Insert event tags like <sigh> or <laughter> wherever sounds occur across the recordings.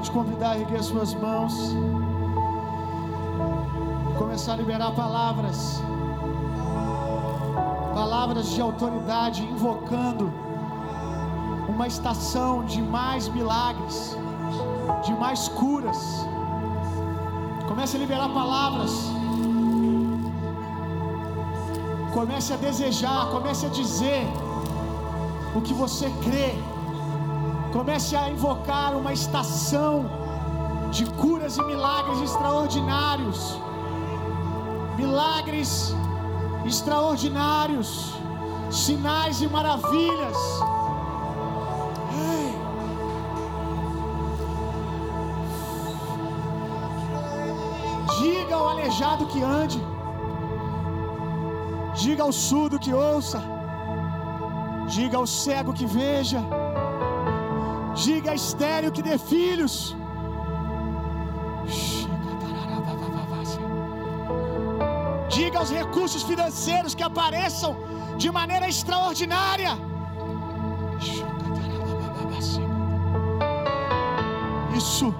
Quero te convidar a erguer suas mãos começar a liberar palavras, palavras de autoridade, invocando uma estação de mais milagres, de mais curas. Comece a liberar palavras. Comece a desejar, comece a dizer o que você crê. Comece a invocar uma estação de curas e milagres extraordinários. Milagres extraordinários, sinais e maravilhas. Diga ao aleijado que ande. Diga ao surdo que ouça. Diga ao cego que veja. Diga a estéreo que dê filhos. Diga aos recursos financeiros que apareçam de maneira extraordinária. Isso.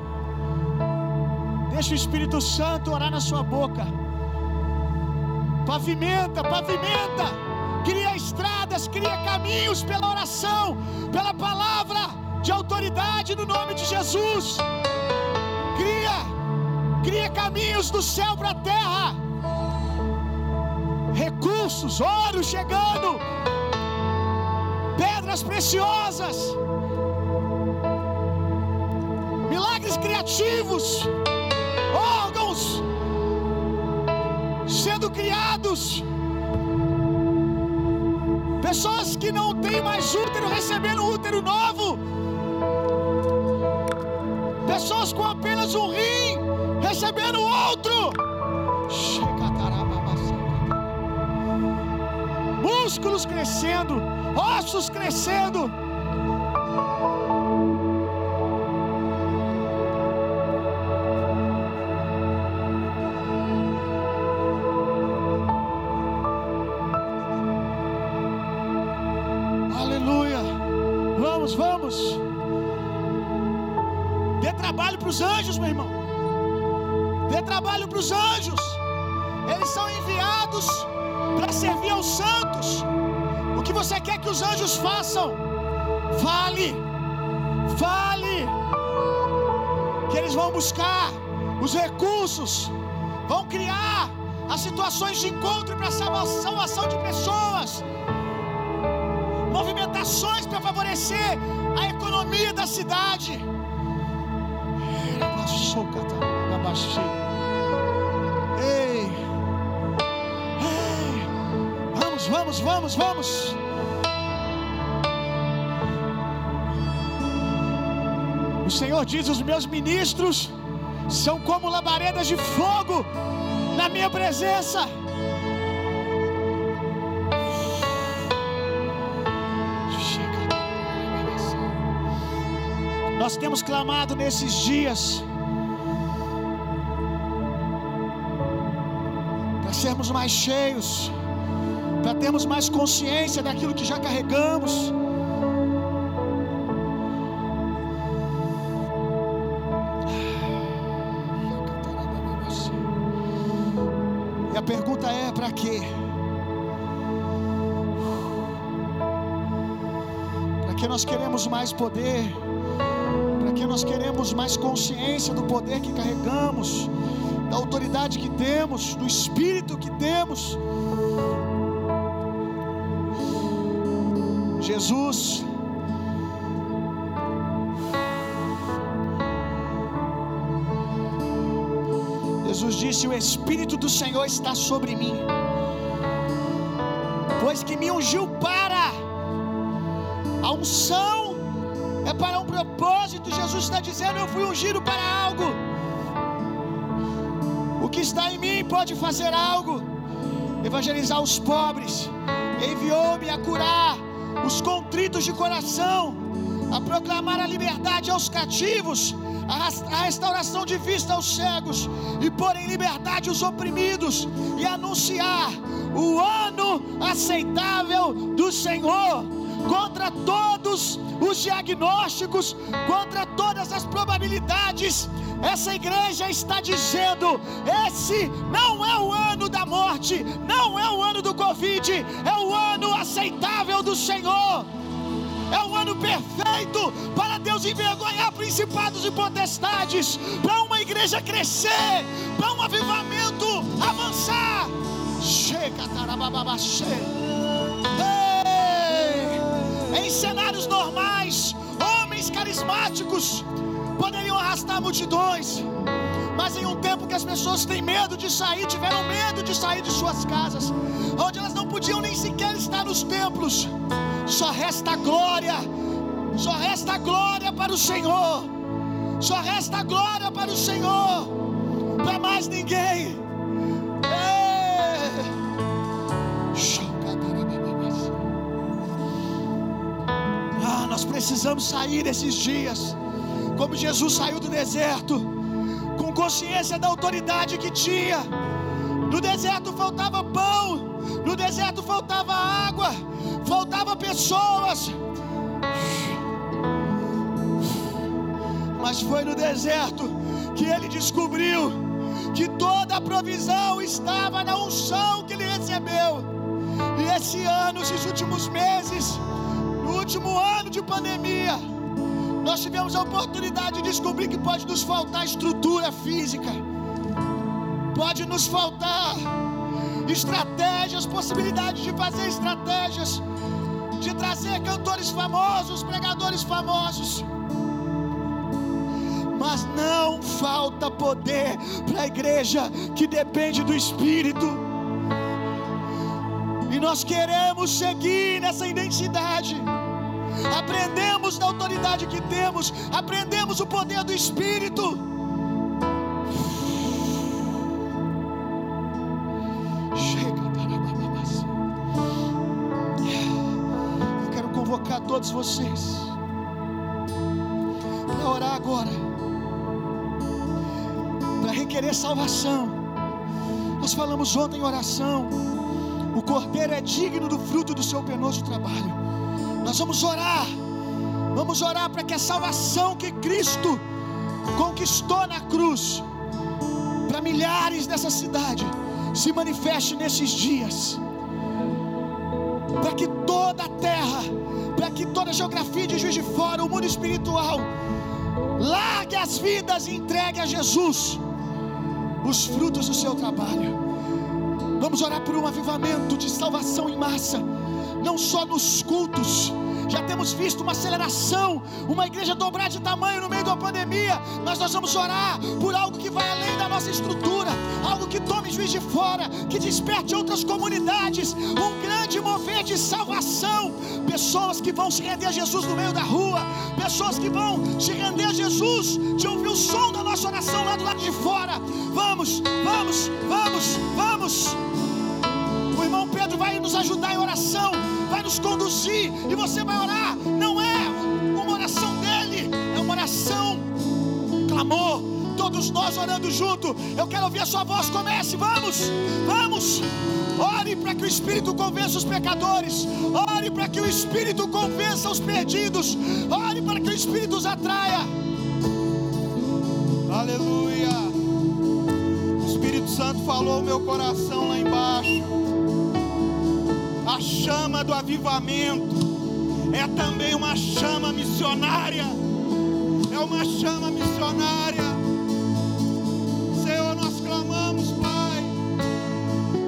Deixa o Espírito Santo orar na sua boca. Pavimenta, pavimenta. Cria estradas, cria caminhos pela oração, pela palavra de autoridade no nome de Jesus. Cria, cria caminhos do céu para a terra. Recursos, ouro chegando, pedras preciosas, milagres criativos, órgãos sendo criados. Pessoas que não têm mais útero recebendo útero novo. Pessoas com apenas um rim recebendo outro. Músculos crescendo, ossos crescendo. Trabalho para os anjos. Eles são enviados para servir aos santos. O que você quer que os anjos façam? Fale. Fale. Que eles vão buscar os recursos, vão criar as situações de encontro para salvação de pessoas movimentações para favorecer a economia da cidade. Ei, vamos, vamos, vamos. O Senhor diz: os meus ministros são como labaredas de fogo na minha presença. Nós temos clamado nesses dias para sermos mais cheios, para termos mais consciência daquilo que já carregamos. E a pergunta é: para quê? Para que nós queremos mais poder? Para que nós queremos mais consciência do poder que carregamos, da autoridade que temos, do espírito que temos? Jesus Jesus disse: O Espírito do Senhor está sobre mim, pois que me ungiu para a unção, é para um propósito. Jesus está dizendo: Eu fui ungido para algo. O que está em mim pode fazer algo, evangelizar os pobres, enviou-me a curar os contritos de coração, a proclamar a liberdade aos cativos, a restauração de vista aos cegos, e pôr em liberdade os oprimidos, e anunciar o ano aceitável do Senhor contra todos os diagnósticos, contra todas as probabilidades. Essa igreja está dizendo: esse não é o ano da morte, não é o ano do Covid, é o ano aceitável do Senhor. É o ano perfeito para Deus envergonhar principados e potestades, para uma igreja crescer, para um avivamento avançar. Chega, Ei, em cenários normais, homens carismáticos poderiam arrastar multidões, mas em um tempo que as pessoas têm medo de sair, tiveram medo de sair de suas casas, onde elas não podiam nem sequer estar nos templos, só resta glória, só resta glória para o Senhor, só resta glória para o Senhor, para mais ninguém. Ah, nós precisamos sair desses dias, como Jesus saiu do deserto, com consciência da autoridade que tinha. No deserto faltava pão, no deserto faltava água, faltava pessoas. Mas foi no deserto que ele descobriu que toda a provisão estava na unção que ele recebeu. E esse ano, esses últimos meses, no último ano de pandemia, nós tivemos a oportunidade de descobrir que pode nos faltar estrutura física, pode nos faltar estratégias, possibilidades de fazer estratégias, de trazer cantores famosos, pregadores famosos. Mas não falta poder para a igreja que depende do Espírito. E nós queremos seguir nessa identidade. Aprendemos da autoridade que temos, aprendemos o poder do Espírito. Eu quero convocar todos vocês para orar agora, para requerer salvação. Nós falamos ontem em oração. O cordeiro é digno do fruto do seu penoso trabalho. Nós vamos orar, vamos orar para que a salvação que Cristo conquistou na cruz, para milhares dessa cidade, se manifeste nesses dias, para que toda a terra, para que toda a geografia de Juiz de Fora, o mundo espiritual, largue as vidas e entregue a Jesus os frutos do seu trabalho. Vamos orar por um avivamento de salvação em massa, não só nos cultos. Já temos visto uma aceleração, uma igreja dobrar de tamanho no meio da pandemia, mas nós vamos orar por algo que vai além da nossa estrutura, algo que tome juiz de fora, que desperte outras comunidades, um grande mover de salvação, pessoas que vão se render a Jesus no meio da rua, pessoas que vão se render a Jesus, de ouvir o som da nossa oração lá do lado de fora. Vamos, vamos, vamos, vamos. O irmão Pedro vai nos ajudar em oração, vai nos conduzir e você vai orar. Não é uma oração dele, é uma oração, um clamor. Todos nós orando junto. Eu quero ouvir a sua voz. Comece, vamos, vamos. Ore para que o Espírito convença os pecadores. Ore para que o Espírito convença os perdidos. Ore para que o Espírito os atraia. Aleluia. O Espírito Santo falou ao meu coração lá embaixo. A chama do avivamento é também uma chama missionária. É uma chama missionária. Senhor, nós clamamos, Pai.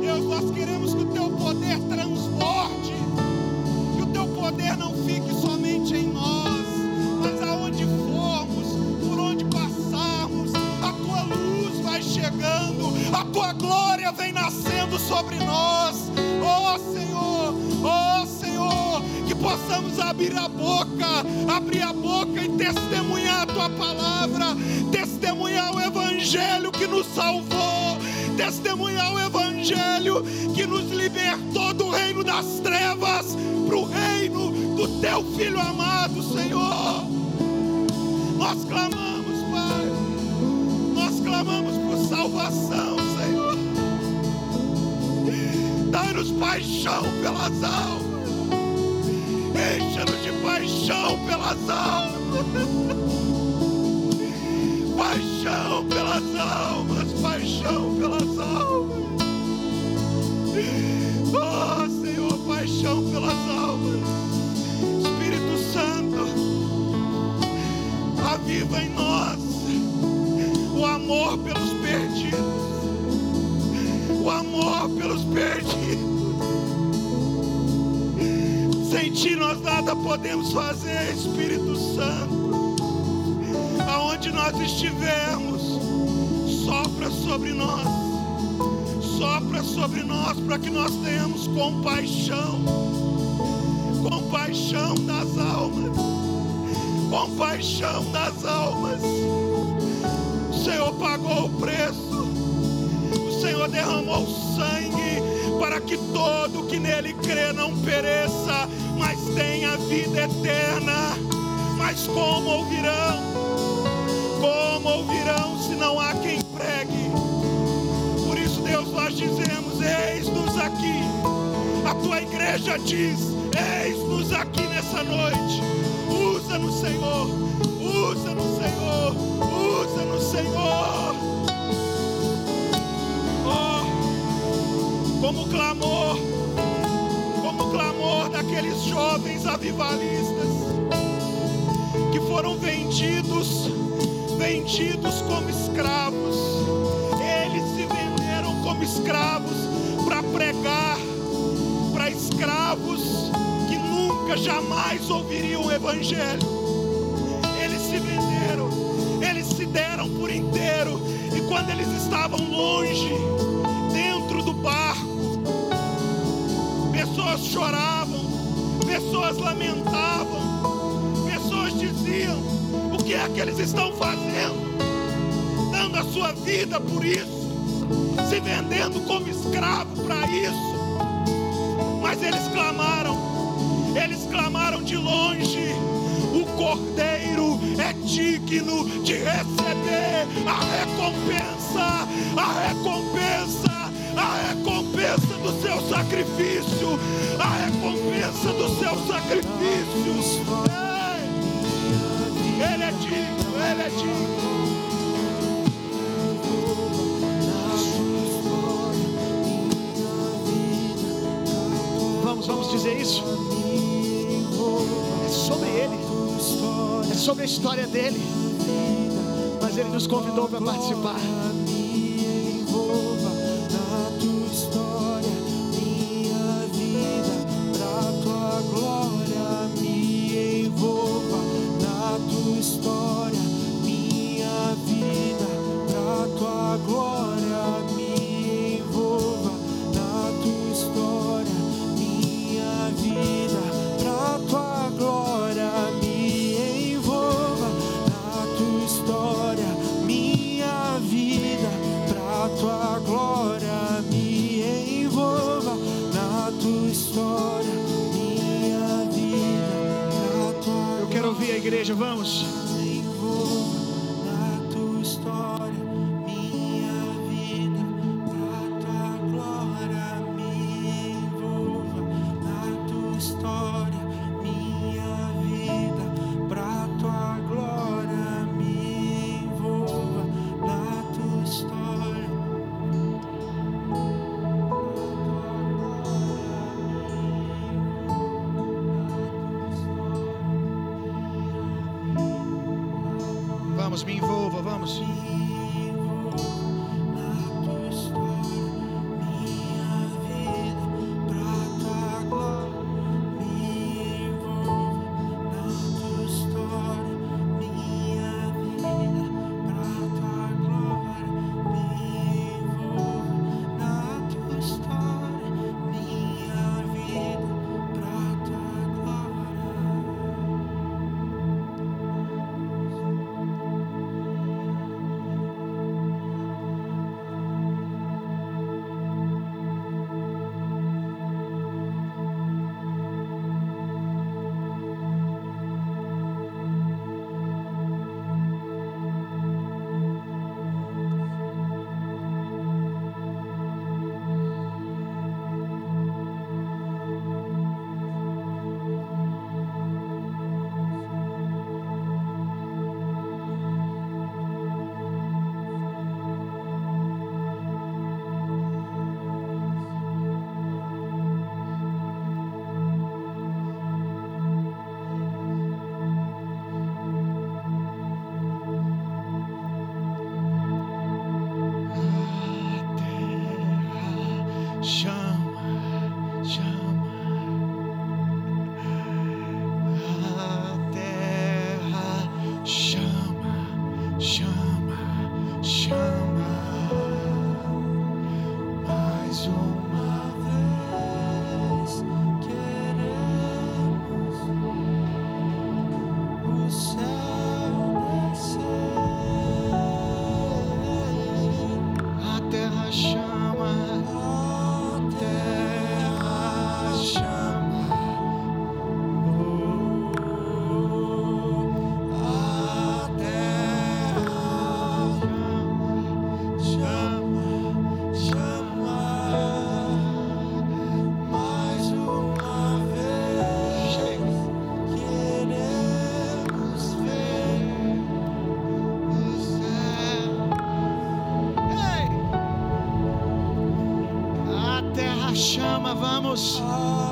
Deus, nós queremos que o teu poder transborde. Que o teu poder não fique somente em nós, mas aonde formos, por onde passarmos, a tua luz vai chegando, a tua glória vem nascendo sobre nós. Que possamos abrir a boca, abrir a boca e testemunhar a tua palavra, testemunhar o evangelho que nos salvou, testemunhar o evangelho que nos libertou do reino das trevas para o reino do teu filho amado, Senhor. Nós clamamos, Pai. Nós clamamos por salvação, Senhor. Dá-nos paixão pelas almas. Encha-nos de paixão pelas almas. Paixão pelas almas, paixão pelas almas. Oh Senhor, paixão pelas almas. Espírito Santo, aviva em nós o amor pelos perdidos. O amor pelos perdidos. Sem ti nós nada podemos fazer, Espírito Santo. Aonde nós estivermos, sopra sobre nós. Sopra sobre nós para que nós tenhamos compaixão. Compaixão das almas. Compaixão das almas. O Senhor pagou o preço. O Senhor derramou sangue para que todo que nele crê não pereça, mas tenha vida eterna. Mas como ouvirão? Como ouvirão se não há quem pregue? Por isso, Deus, nós dizemos: Eis-nos aqui. A tua igreja diz: Eis-nos aqui nessa noite. Usa-nos, Senhor. Usa-nos, Senhor. Usa-nos, Senhor. Oh, como clamor clamor daqueles jovens avivalistas que foram vendidos, vendidos como escravos. Eles se venderam como escravos para pregar para escravos que nunca jamais ouviriam o evangelho. Eles se venderam, eles se deram por inteiro e quando eles estavam longe, pessoas choravam, pessoas lamentavam, pessoas diziam: o que é que eles estão fazendo? Dando a sua vida por isso, se vendendo como escravo para isso. Mas eles clamaram, eles clamaram de longe: o cordeiro é digno de receber a recompensa, a recompensa a recompensa do seu sacrifício, a recompensa do seu sacrifício. Ele é digno, ele é digno. Vamos, vamos dizer isso. É sobre ele, é sobre a história dele. Mas ele nos convidou para participar. Louvamos. A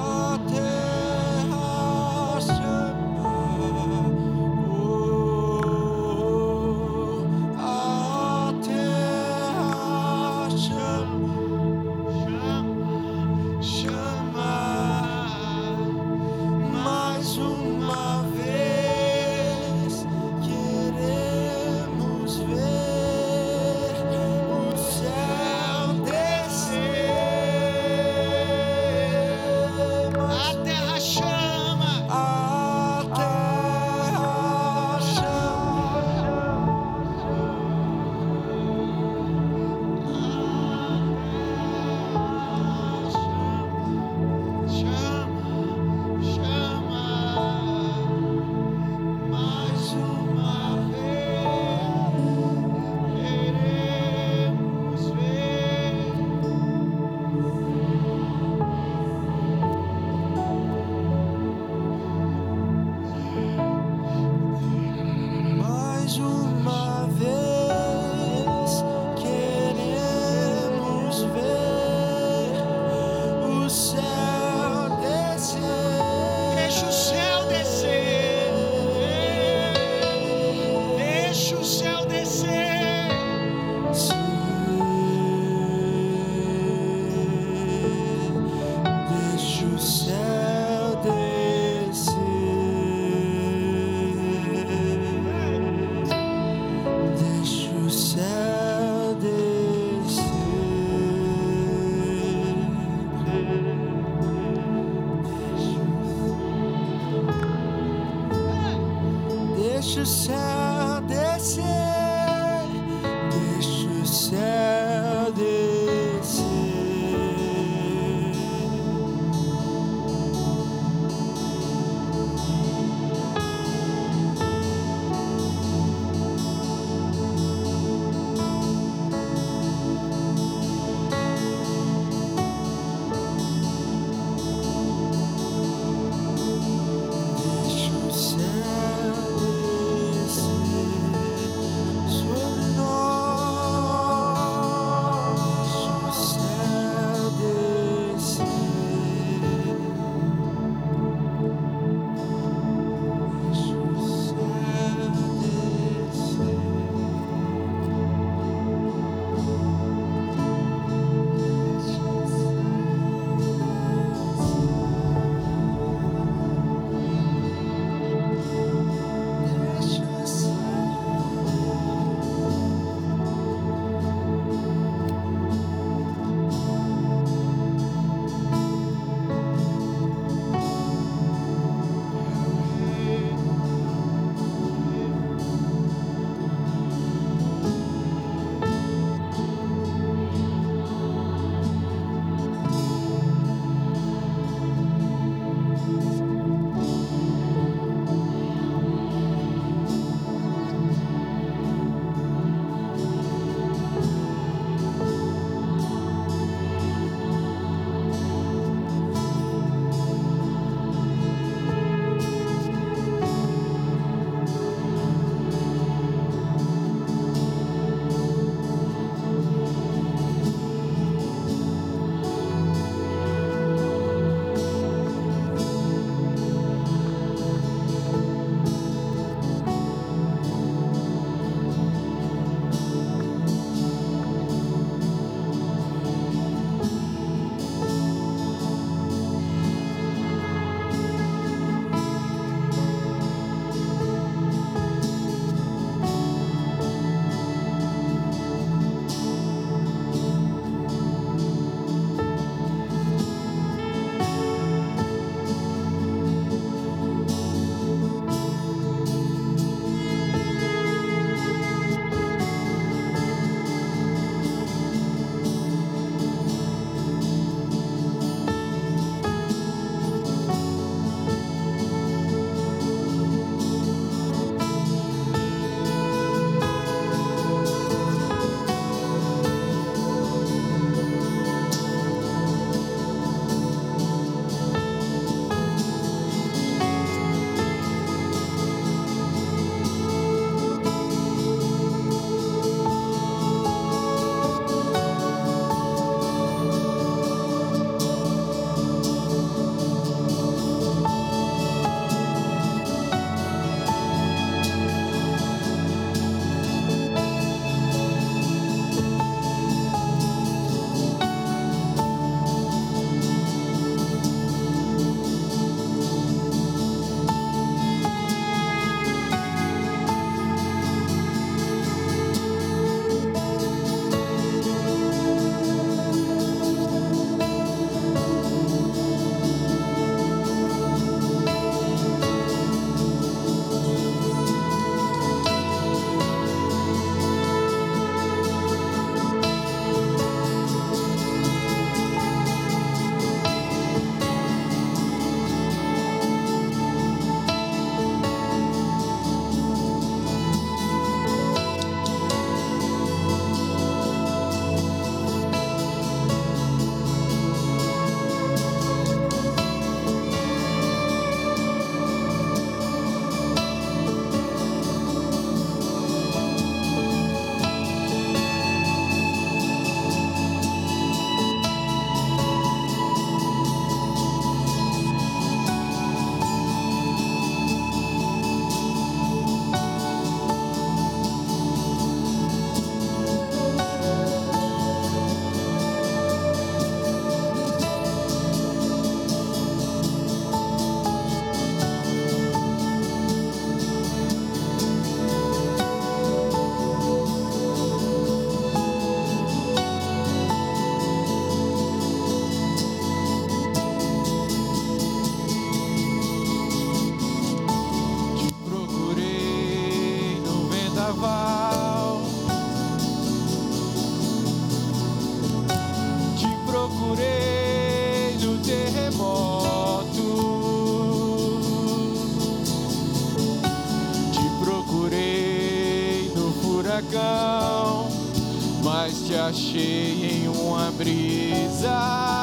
achei em uma brisa.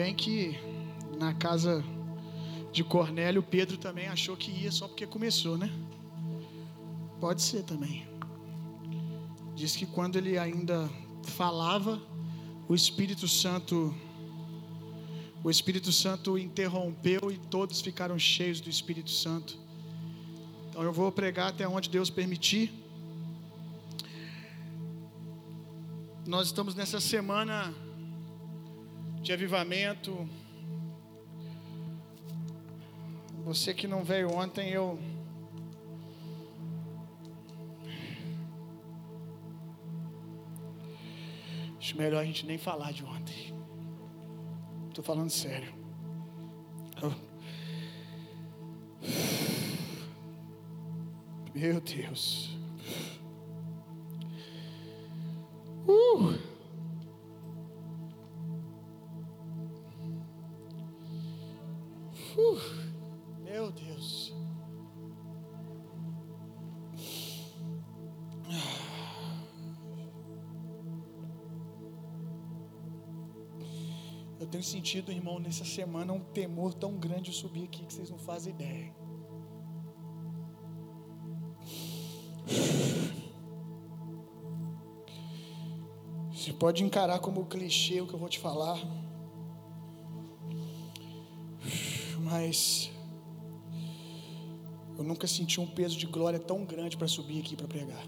Bem que na casa de Cornélio, Pedro também achou que ia só porque começou, né? Pode ser também. Diz que quando ele ainda falava, o Espírito Santo o Espírito Santo interrompeu e todos ficaram cheios do Espírito Santo. Então eu vou pregar até onde Deus permitir. Nós estamos nessa semana de avivamento. Você que não veio ontem, eu Acho melhor a gente nem falar de ontem. Estou falando sério. Meu Deus. Uh. Uh. Meu Deus. tenho sentido, irmão, nessa semana um temor tão grande de subir aqui que vocês não fazem ideia. Você pode encarar como clichê o que eu vou te falar. Mas eu nunca senti um peso de glória tão grande para subir aqui para pregar.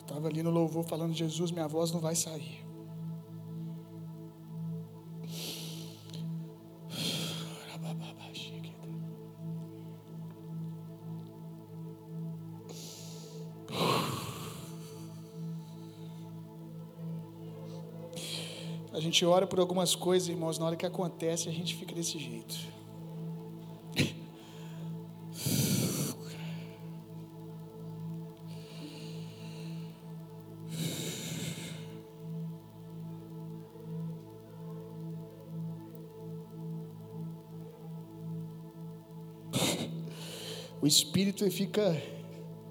estava ali no louvor falando: Jesus, minha voz não vai sair. Gente ora por algumas coisas, irmãos, na hora que acontece, a gente fica desse jeito. o espírito fica,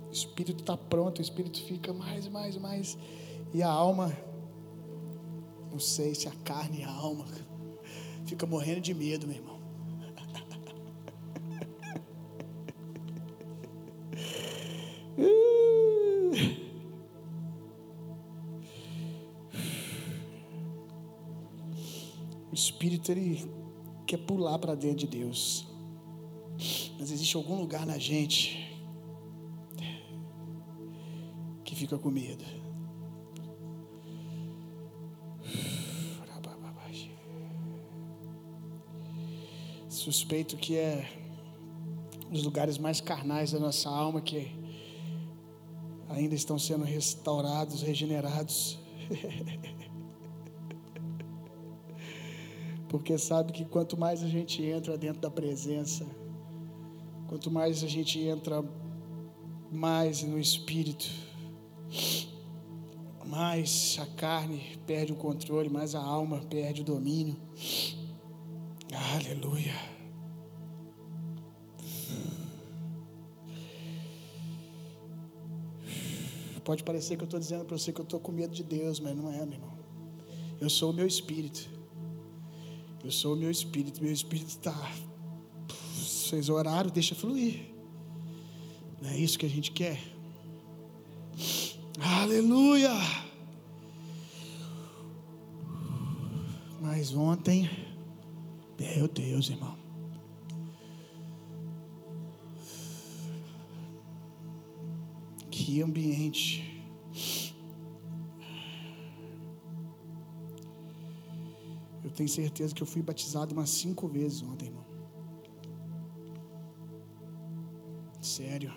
o espírito está pronto, o espírito fica mais, mais, mais, e a alma, não sei se a carne e a alma <laughs> fica morrendo de medo, meu irmão. <laughs> O espírito ele quer pular para dentro de Deus. Mas existe algum lugar na gente que fica com medo. Suspeito que é os lugares mais carnais da nossa alma que ainda estão sendo restaurados, regenerados. <laughs> Porque sabe que quanto mais a gente entra dentro da presença, quanto mais a gente entra mais no espírito, mais a carne perde o controle, mais a alma perde o domínio. Aleluia. Pode parecer que eu estou dizendo para você que eu estou com medo de Deus, mas não é, meu irmão. Eu sou o meu espírito. Eu sou o meu espírito. Meu espírito está. Vocês oraram, deixa fluir. Não é isso que a gente quer? Aleluia! Mas ontem, meu Deus, irmão. Que ambiente. Eu tenho certeza que eu fui batizado umas cinco vezes ontem, irmão. Sério.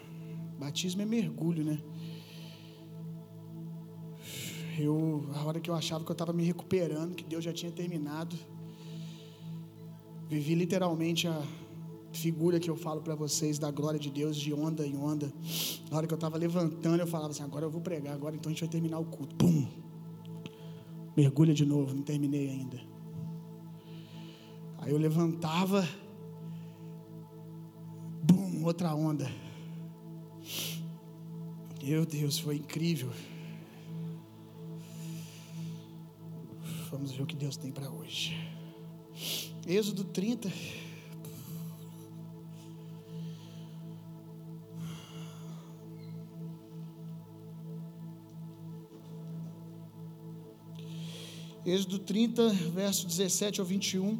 Batismo é mergulho, né? Eu, a hora que eu achava que eu estava me recuperando, que Deus já tinha terminado, vivi literalmente a figura que eu falo para vocês da glória de Deus de onda em onda. Na hora que eu estava levantando, eu falava assim: agora eu vou pregar, agora então a gente vai terminar o culto. Pum! Mergulha de novo, não terminei ainda. Aí eu levantava, bum, outra onda. Meu Deus, foi incrível. Vamos ver o que Deus tem para hoje. Êxodo 30. Êxodo 30, verso 17 ao 21.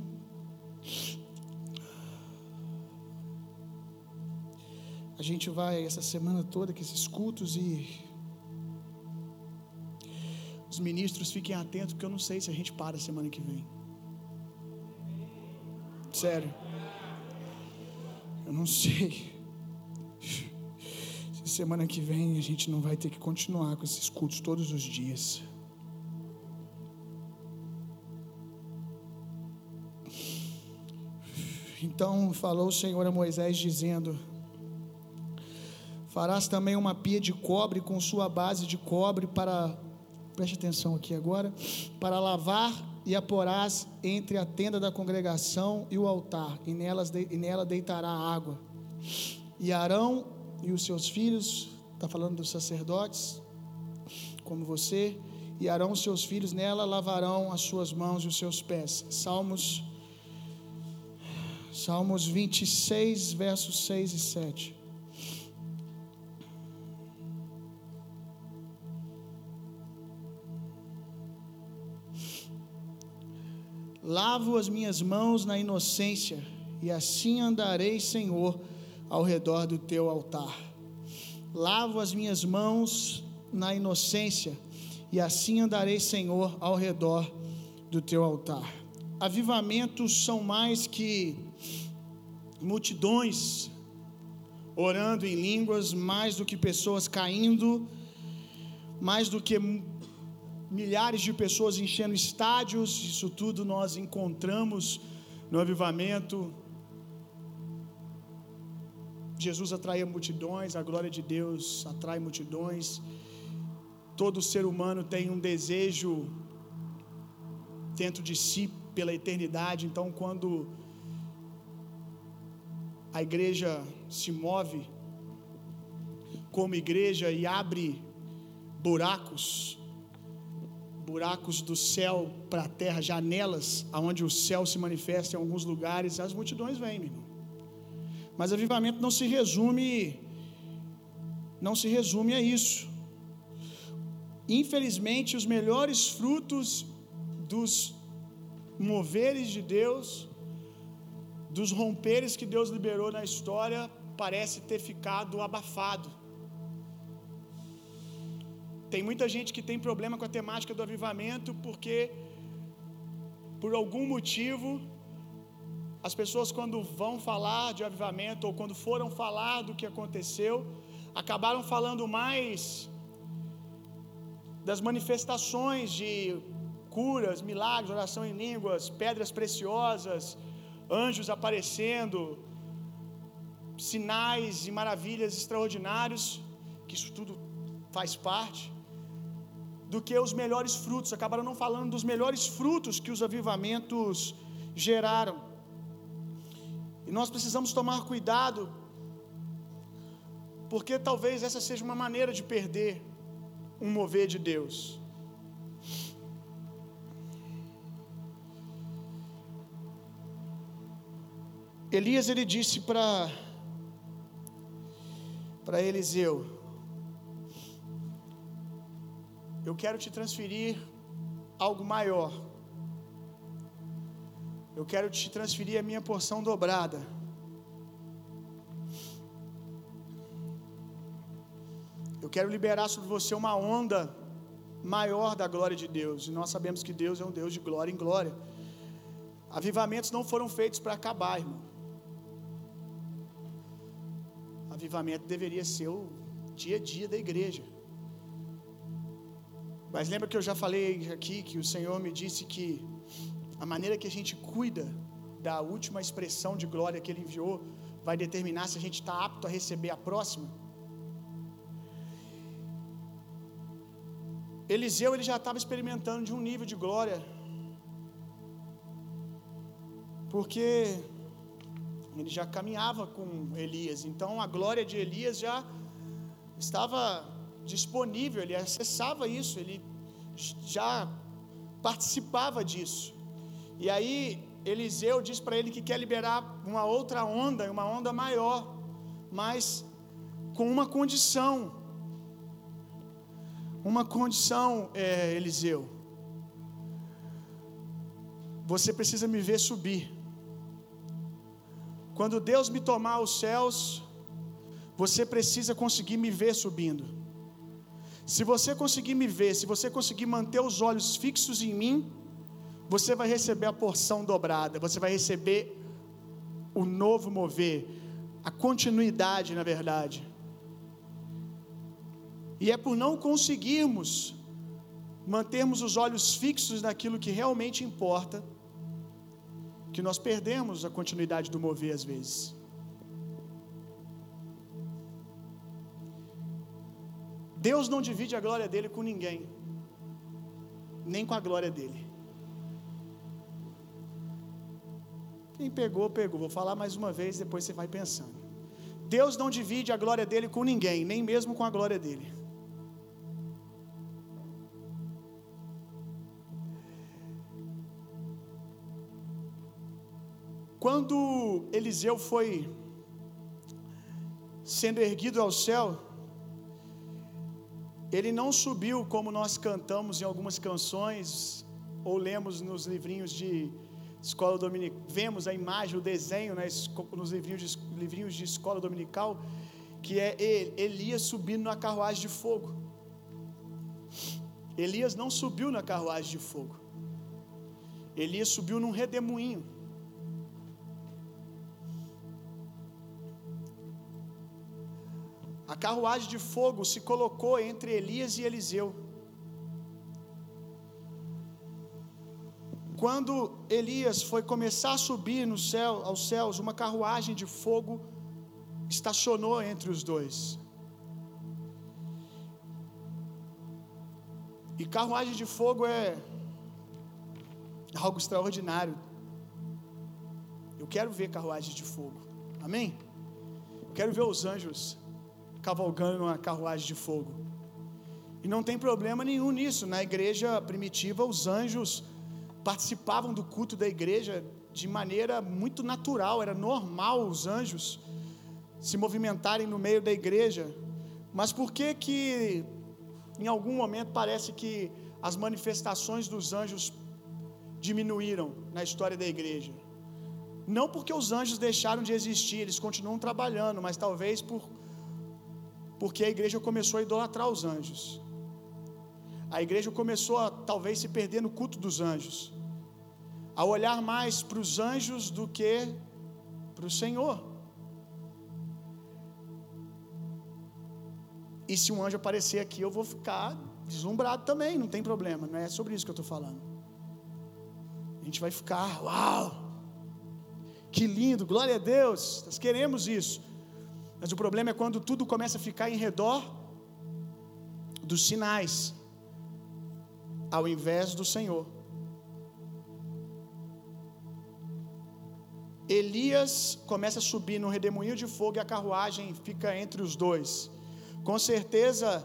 A gente vai essa semana toda com esses cultos e os ministros fiquem atentos, porque eu não sei se a gente para semana que vem. Sério. Eu não sei. <laughs> Se semana que vem a gente não vai ter que continuar com esses cultos todos os dias. Então falou o Senhor a Moisés, dizendo: Farás também uma pia de cobre com sua base de cobre para, preste atenção aqui agora, para lavar e a porás entre a tenda da congregação e o altar, e, nelas, e nela deitará água. E Arão e os seus filhos, está falando dos sacerdotes, como você, e Arão e seus filhos nela lavarão as suas mãos e os seus pés. Salmos Salmos 26, versos 6 e 7. Lavo as minhas mãos na inocência, e assim andarei, Senhor, ao redor do teu altar. Lavo as minhas mãos na inocência, e assim andarei, Senhor, ao redor do teu altar. Avivamentos são mais que multidões orando em línguas, mais do que pessoas caindo, mais do que milhares de pessoas enchendo estádios, isso tudo nós encontramos no avivamento. Jesus atraía multidões, a glória de Deus atrai multidões. Todo ser humano tem um desejo dentro de si pela eternidade, então quando a igreja se move como igreja e abre buracos, buracos do céu para a terra, janelas aonde o céu se manifesta em alguns lugares, as multidões vêm, meu irmão. Mas avivamento não se resume não se resume a isso. Infelizmente, os melhores frutos dos moveres de Deus, dos romperes que Deus liberou na história, parece ter ficado abafado. Tem muita gente que tem problema com a temática do avivamento porque, por algum motivo, as pessoas, quando vão falar de avivamento ou quando foram falar do que aconteceu, acabaram falando mais das manifestações de curas, milagres, oração em línguas, pedras preciosas, anjos aparecendo, sinais e maravilhas extraordinários, que isso tudo faz parte, do que os melhores frutos. Acabaram não falando dos melhores frutos que os avivamentos geraram. E nós precisamos tomar cuidado, porque talvez essa seja uma maneira de perder um mover de Deus. Elias ele disse para para Eliseu: Eu quero te transferir algo maior. Eu quero te transferir a minha porção dobrada. Eu quero liberar sobre você uma onda maior da glória de Deus. E nós sabemos que Deus é um Deus de glória em glória. Avivamentos não foram feitos para acabar, irmão. Avivamento deveria ser o dia a dia da igreja. Mas lembra que eu já falei aqui que o Senhor me disse que a maneira que a gente cuida da última expressão de glória que Ele enviou vai determinar se a gente está apto a receber a próxima. Eliseu ele já estava experimentando de um nível de glória, porque ele já caminhava com Elias, então a glória de Elias já estava disponível, ele acessava isso, ele já participava disso. E aí Eliseu diz para ele que quer liberar uma outra onda, uma onda maior, mas com uma condição. Uma condição, é, Eliseu. Você precisa me ver subir. Quando Deus me tomar os céus, você precisa conseguir me ver subindo. Se você conseguir me ver, se você conseguir manter os olhos fixos em mim, você vai receber a porção dobrada, você vai receber o novo mover, a continuidade, na verdade. E é por não conseguirmos mantermos os olhos fixos naquilo que realmente importa, que nós perdemos a continuidade do mover às vezes. Deus não divide a glória dele com ninguém, nem com a glória dele. Quem pegou, pegou. Vou falar mais uma vez, depois você vai pensando. Deus não divide a glória dele com ninguém, nem mesmo com a glória dele. Quando Eliseu foi sendo erguido ao céu, ele não subiu como nós cantamos em algumas canções ou lemos nos livrinhos de escola dominical, vemos a imagem, o desenho né, nos livrinhos de, livrinhos de escola dominical, que é Elias subindo na carruagem de fogo. Elias não subiu na carruagem de fogo. Elias subiu num redemoinho. A carruagem de fogo se colocou entre Elias e Eliseu. Quando Elias foi começar a subir no céu, aos céus, uma carruagem de fogo estacionou entre os dois. E carruagem de fogo é algo extraordinário. Eu quero ver carruagem de fogo. Amém? Quero ver os anjos cavalgando numa carruagem de fogo. E não tem problema nenhum nisso. Na igreja primitiva, os anjos participavam do culto da igreja de maneira muito natural, era normal os anjos se movimentarem no meio da igreja. Mas por que que em algum momento parece que as manifestações dos anjos diminuíram na história da igreja. Não porque os anjos deixaram de existir, eles continuam trabalhando, mas talvez por porque a igreja começou a idolatrar os anjos. A igreja começou a talvez se perder no culto dos anjos, a olhar mais para os anjos do que para o Senhor. E se um anjo aparecer aqui, eu vou ficar deslumbrado também, não tem problema, não é sobre isso que eu estou falando. A gente vai ficar, uau, que lindo, glória a Deus, nós queremos isso. Mas o problema é quando tudo começa a ficar em redor dos sinais, ao invés do Senhor. Elias começa a subir no redemoinho de fogo e a carruagem fica entre os dois. Com certeza,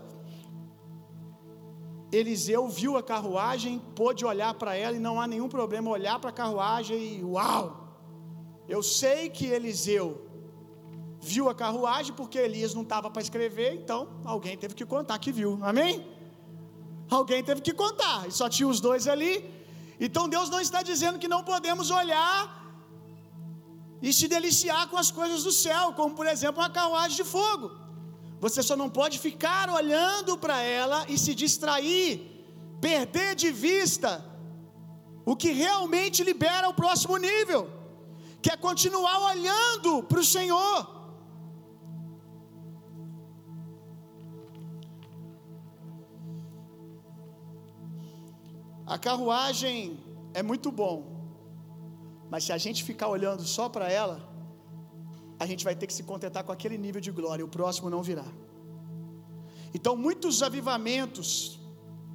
Eliseu viu a carruagem, pôde olhar para ela e não há nenhum problema olhar para a carruagem e uau! Eu sei que Eliseu viu a carruagem porque Elias não estava para escrever, então alguém teve que contar que viu. Amém? Alguém teve que contar, e só tinha os dois ali. Então Deus não está dizendo que não podemos olhar e se deliciar com as coisas do céu, como por exemplo uma carruagem de fogo. Você só não pode ficar olhando para ela e se distrair, perder de vista o que realmente libera o próximo nível, que é continuar olhando para o Senhor. A carruagem é muito bom, mas se a gente ficar olhando só para ela, a gente vai ter que se contentar com aquele nível de glória, o próximo não virá. Então, muitos avivamentos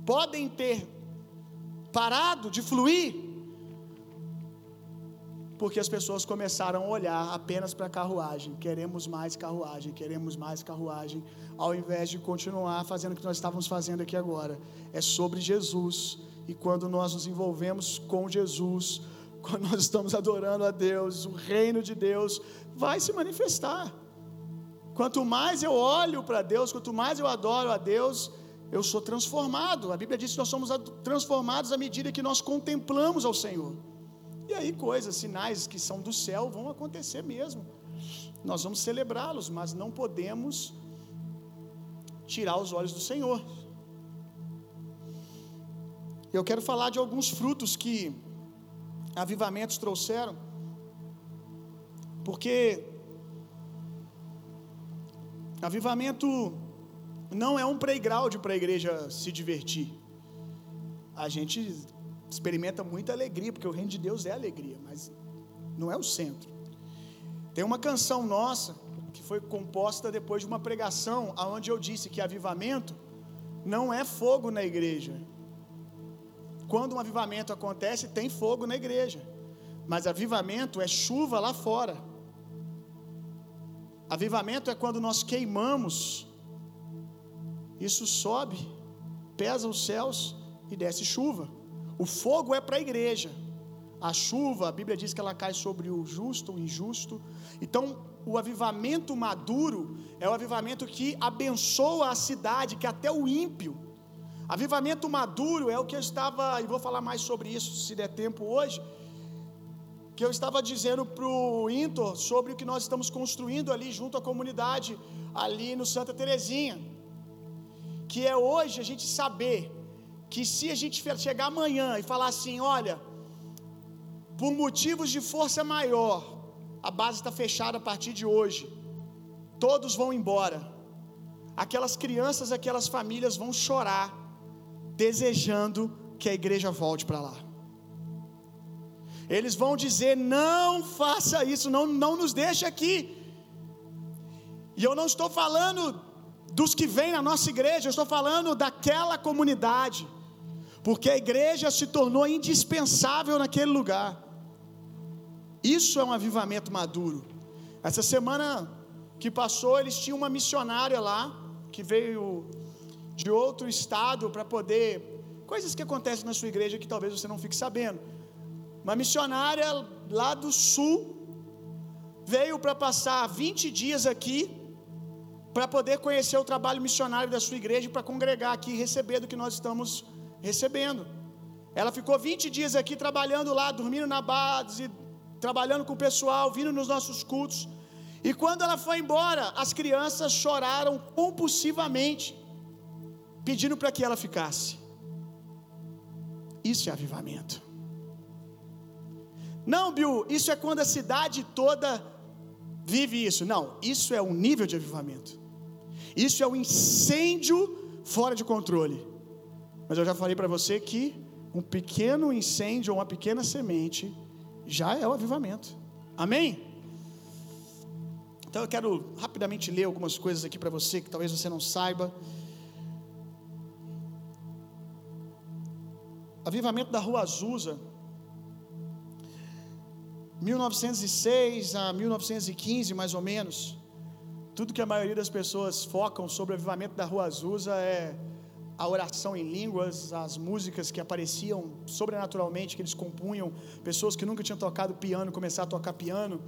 podem ter parado de fluir, porque as pessoas começaram a olhar apenas para a carruagem. Queremos mais carruagem, queremos mais carruagem, ao invés de continuar fazendo o que nós estávamos fazendo aqui agora. É sobre Jesus. E quando nós nos envolvemos com Jesus, <laughs> quando nós estamos adorando a Deus, o reino de Deus vai se manifestar. Quanto mais eu olho para Deus, quanto mais eu adoro a Deus, eu sou transformado. A Bíblia diz que nós somos transformados à medida que nós contemplamos ao Senhor. E aí coisas, sinais que são do céu vão acontecer mesmo. Nós vamos celebrá-los, mas não podemos tirar os olhos do Senhor. Eu quero falar de alguns frutos que avivamentos trouxeram, porque avivamento não é um playground para a igreja se divertir. A gente experimenta muita alegria, porque o reino de Deus é alegria, mas não é o centro. Tem uma canção nossa que foi composta depois de uma pregação, aonde eu disse que avivamento não é fogo na igreja, quando um avivamento acontece, tem fogo na igreja. Mas avivamento é chuva lá fora. Avivamento é quando nós queimamos. Isso sobe, pesa os céus e desce chuva. O fogo é para a igreja. A chuva, a Bíblia diz que ela cai sobre o justo, o injusto. Então, o avivamento maduro é o avivamento que abençoa a cidade, que até o ímpio Avivamento maduro é o que eu estava, e vou falar mais sobre isso se der tempo hoje, que eu estava dizendo para o Intor sobre o que nós estamos construindo ali junto à comunidade, ali no Santa Terezinha. Que é hoje a gente saber que se a gente chegar amanhã e falar assim, olha, por motivos de força maior, a base está fechada a partir de hoje, todos vão embora. Aquelas crianças, aquelas famílias vão chorar desejando que a igreja volte para lá. Eles vão dizer: não faça isso, não, não nos deixe aqui. E eu não estou falando dos que vêm na nossa igreja, eu estou falando daquela comunidade, porque a igreja se tornou indispensável naquele lugar. Isso é um avivamento maduro. Essa semana que passou, eles tinham uma missionária lá, que veio de outro estado para poder. Coisas que acontecem na sua igreja que talvez você não fique sabendo. Uma missionária lá do sul veio para passar 20 dias aqui para poder conhecer o trabalho missionário da sua igreja, para congregar aqui e receber do que nós estamos recebendo. Ela ficou 20 dias aqui trabalhando lá, dormindo na base, trabalhando com o pessoal, vindo nos nossos cultos. E quando ela foi embora, as crianças choraram compulsivamente, pedindo para que ela ficasse. Isso é avivamento. Não, Bill, isso é quando a cidade toda vive isso. Não, isso é um nível de avivamento. Isso é um incêndio fora de controle. Mas eu já falei para você que um pequeno incêndio ou uma pequena semente já é o avivamento. Amém? Então eu quero rapidamente ler algumas coisas aqui para você que talvez você não saiba. Avivamento da Rua Azusa. 1906 a 1915, mais ou menos. Tudo que a maioria das pessoas focam sobre o avivamento da Rua Azusa é a oração em línguas, as músicas que apareciam sobrenaturalmente, que eles compunham, pessoas que nunca tinham tocado piano começar a tocar piano.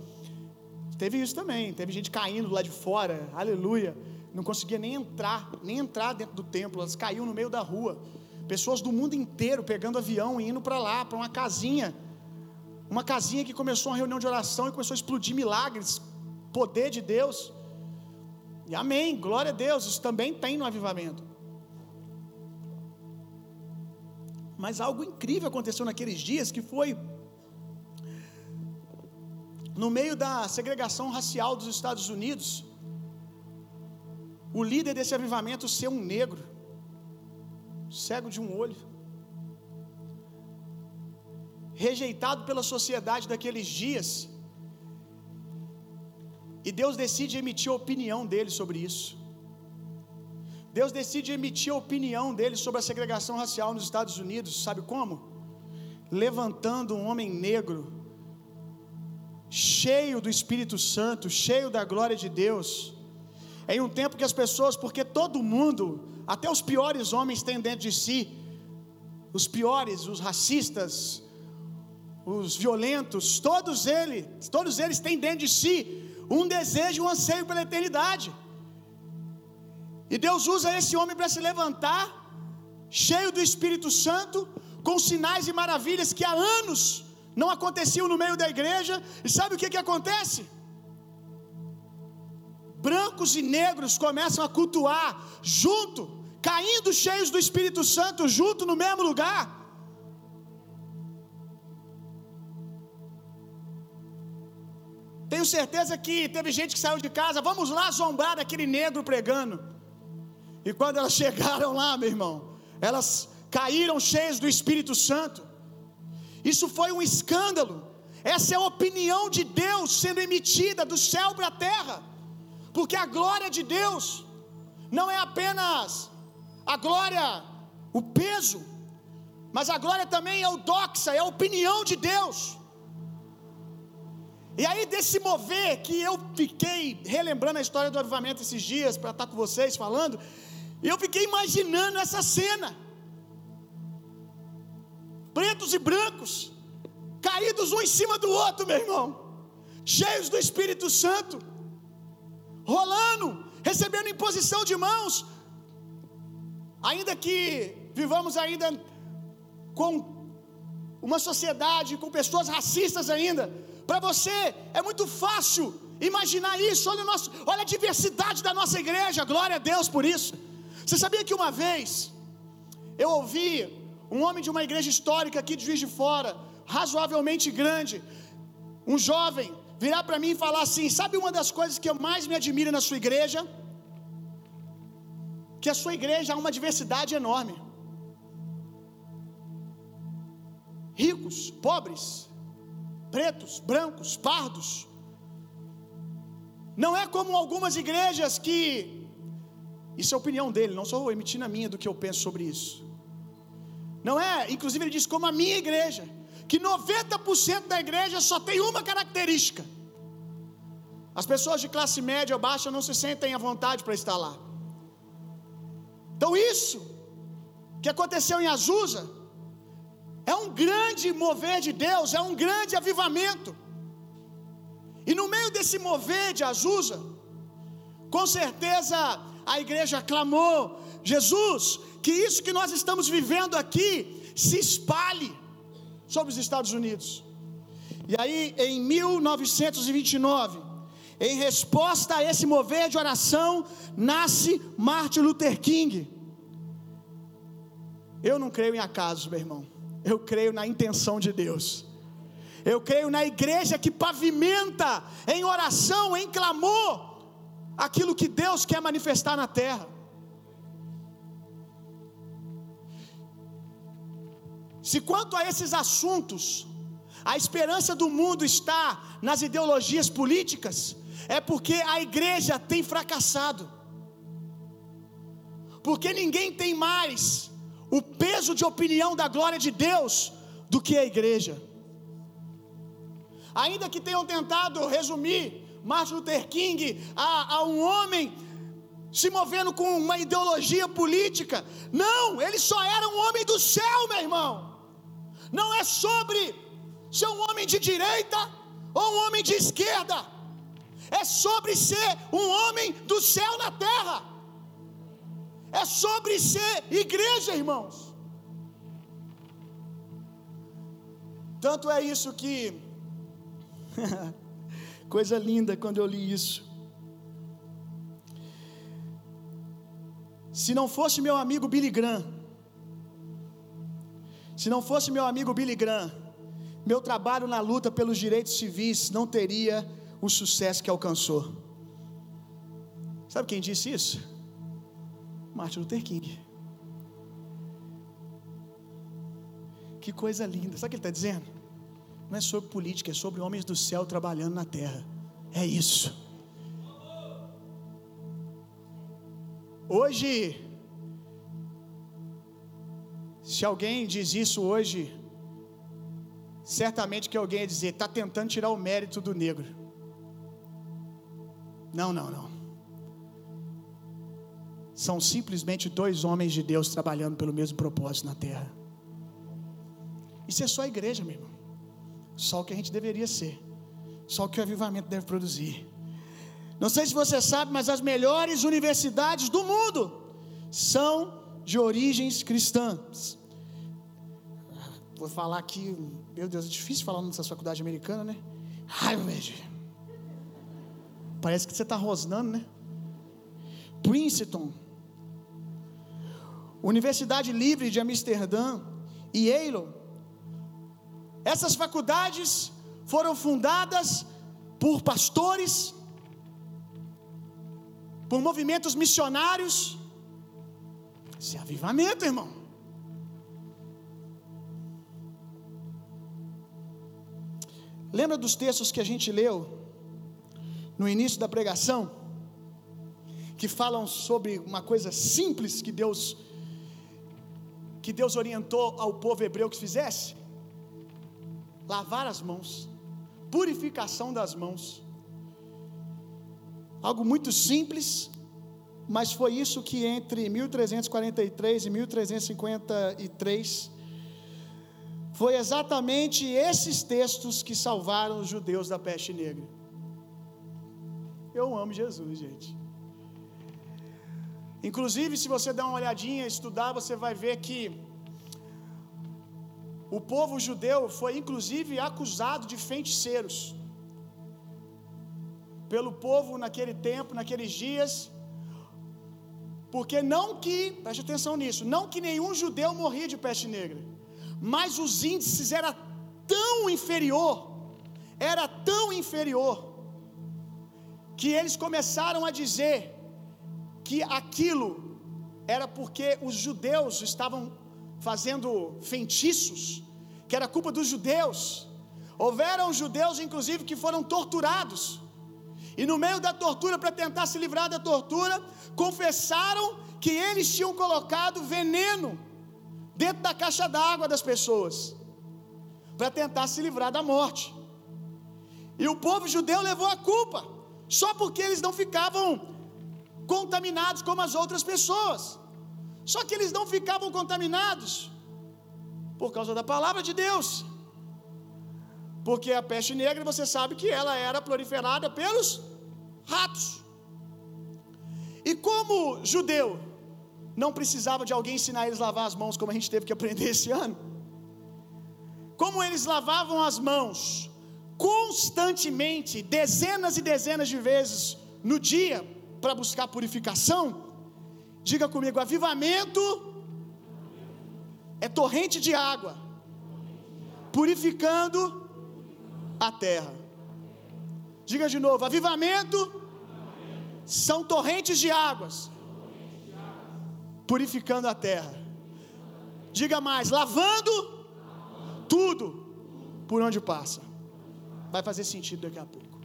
Teve isso também, teve gente caindo lá de fora, aleluia, não conseguia nem entrar, nem entrar dentro do templo, elas caíam no meio da rua. Pessoas do mundo inteiro pegando avião e indo para lá, para uma casinha. Uma casinha que começou uma reunião de oração e começou a explodir milagres, poder de Deus. E amém, glória a Deus, isso também tem no avivamento. Mas algo incrível aconteceu naqueles dias que foi no meio da segregação racial dos Estados Unidos, o líder desse avivamento ser um negro, cego de um olho, rejeitado pela sociedade daqueles dias, e Deus decide emitir a opinião dele sobre isso. Deus decide emitir a opinião dele sobre a segregação racial nos Estados Unidos, sabe como? Levantando um homem negro, cheio do Espírito Santo, cheio da glória de Deus, em um tempo que as pessoas, porque todo mundo, até os piores homens têm dentro de si, os piores, os racistas, os violentos, todos eles, todos eles têm dentro de si um desejo, um anseio pela eternidade. E Deus usa esse homem para se levantar, cheio do Espírito Santo, com sinais e maravilhas que há anos não aconteciam no meio da igreja. E sabe o que, que acontece? Brancos e negros começam a cultuar junto, caindo cheios do Espírito Santo, junto no mesmo lugar. Tenho certeza que teve gente que saiu de casa, vamos lá zombar daquele negro pregando. E quando elas <laughs> chegaram lá, meu irmão, elas caíram cheias do Espírito Santo. Isso foi um escândalo. Essa é a opinião de Deus sendo emitida do céu para a terra. Porque a glória de Deus não é apenas a glória, o peso, mas a glória também é o doxa, é a opinião de Deus. E aí, desse mover que eu fiquei relembrando a história do avivamento esses dias, para estar com vocês falando, eu fiquei imaginando essa cena. Pretos e brancos, caídos um em cima do outro, meu irmão, cheios do Espírito Santo, rolando, recebendo imposição de mãos, ainda que vivamos ainda com uma sociedade, com pessoas racistas ainda, para você é muito fácil imaginar isso. Olha, nosso, olha a diversidade da nossa igreja, glória a Deus por isso. Você sabia que uma vez eu ouvi um homem de uma igreja histórica aqui de Juiz de Fora, razoavelmente grande, um jovem, virar para mim e falar assim: Sabe uma das coisas que eu mais me admiro na sua igreja? Que a sua igreja há uma diversidade enorme. Ricos, pobres, pretos, brancos, pardos. Não é como algumas igrejas que isso é a opinião dele, não sou emitindo a minha do que eu penso sobre isso. Não é, inclusive ele diz como a minha igreja, que 90% da igreja só tem uma característica. As pessoas de classe média ou baixa não se sentem à vontade para estar lá. Então isso que aconteceu em Azusa é um grande mover de Deus, é um grande avivamento. E no meio desse mover de Azusa, com certeza a igreja clamou: Jesus, que isso que nós estamos vivendo aqui se espalhe sobre os Estados Unidos. E aí, em 1929, em resposta a esse mover de oração, nasce Martin Luther King. Eu não creio em acaso, meu irmão. Eu creio na intenção de Deus. Eu creio na igreja que pavimenta em oração, em clamor, aquilo que Deus quer manifestar na terra. Se quanto a esses assuntos, a esperança do mundo está nas ideologias políticas, é porque a igreja tem fracassado. Porque ninguém tem mais o peso de opinião da glória de Deus do que a igreja. Ainda que tenham tentado resumir Martin Luther King a, a um homem se movendo com uma ideologia política, não, ele só era um homem do céu, meu irmão. Não é sobre ser um homem de direita ou um homem de esquerda, é sobre ser um homem do céu na terra, é sobre ser igreja, irmãos. Tanto é isso que, <laughs> coisa linda quando eu li isso. Se não fosse meu amigo Billy Graham, se não fosse meu amigo Billy Graham, meu trabalho na luta pelos direitos civis não teria o sucesso que alcançou. Sabe quem disse isso? Martin Luther King. Que coisa linda. Sabe o que ele está dizendo? Não é sobre política, é sobre homens do céu trabalhando na terra. É isso. Hoje, se alguém diz isso hoje, certamente que alguém ia dizer, está tentando tirar o mérito do negro. Não, não, não. São simplesmente dois homens de Deus trabalhando pelo mesmo propósito na terra. Isso é só a igreja, meu irmão. Só o que a gente deveria ser. Só o que o avivamento deve produzir. Não sei se você sabe, mas as melhores universidades do mundo são de origens cristãs. Vou falar aqui, meu Deus, é difícil falar nessa faculdade americana, né? Harvard. Parece que você está rosnando, né? Princeton. Universidade Livre de Amsterdã e Yale. Essas faculdades foram fundadas por pastores, por movimentos missionários. Isso é avivamento, irmão. Lembra dos textos que a gente leu no início da pregação? Que falam sobre uma coisa simples que Deus que Deus orientou ao povo hebreu que fizesse? Lavar as mãos, purificação das mãos. Algo muito simples, mas foi isso que entre 1343 e 1353 foi exatamente esses textos que salvaram os judeus da peste negra. Eu amo Jesus, gente. Inclusive, se você der uma olhadinha, estudar, você vai ver que o povo judeu foi inclusive acusado de feiticeiros. Pelo povo naquele tempo, naqueles dias, porque não que, preste atenção nisso, não que nenhum judeu morria de peste negra, mas os índices era tão inferior, era tão inferior, que eles começaram a dizer que aquilo era porque os judeus estavam fazendo feitiços, que era culpa dos judeus. Houveram judeus, inclusive, que foram torturados. E no meio da tortura, para tentar se livrar da tortura, confessaram que eles tinham colocado veneno dentro da caixa d'água das pessoas, para tentar se livrar da morte. E o povo judeu levou a culpa, só porque eles não ficavam contaminados como as outras pessoas. Só que eles não ficavam contaminados por causa da palavra de Deus. Porque a peste negra, você sabe que ela era proliferada pelos ratos. E como judeu não precisava de alguém ensinar eles a lavar as mãos, como a gente teve que aprender esse ano. Como eles lavavam as mãos constantemente, dezenas e dezenas de vezes no dia, para buscar purificação, diga comigo: avivamento é torrente de água, purificando a terra. Diga de novo: avivamento são torrentes de águas, purificando a terra. Diga mais: lavando tudo por onde passa. Vai fazer sentido daqui a pouco.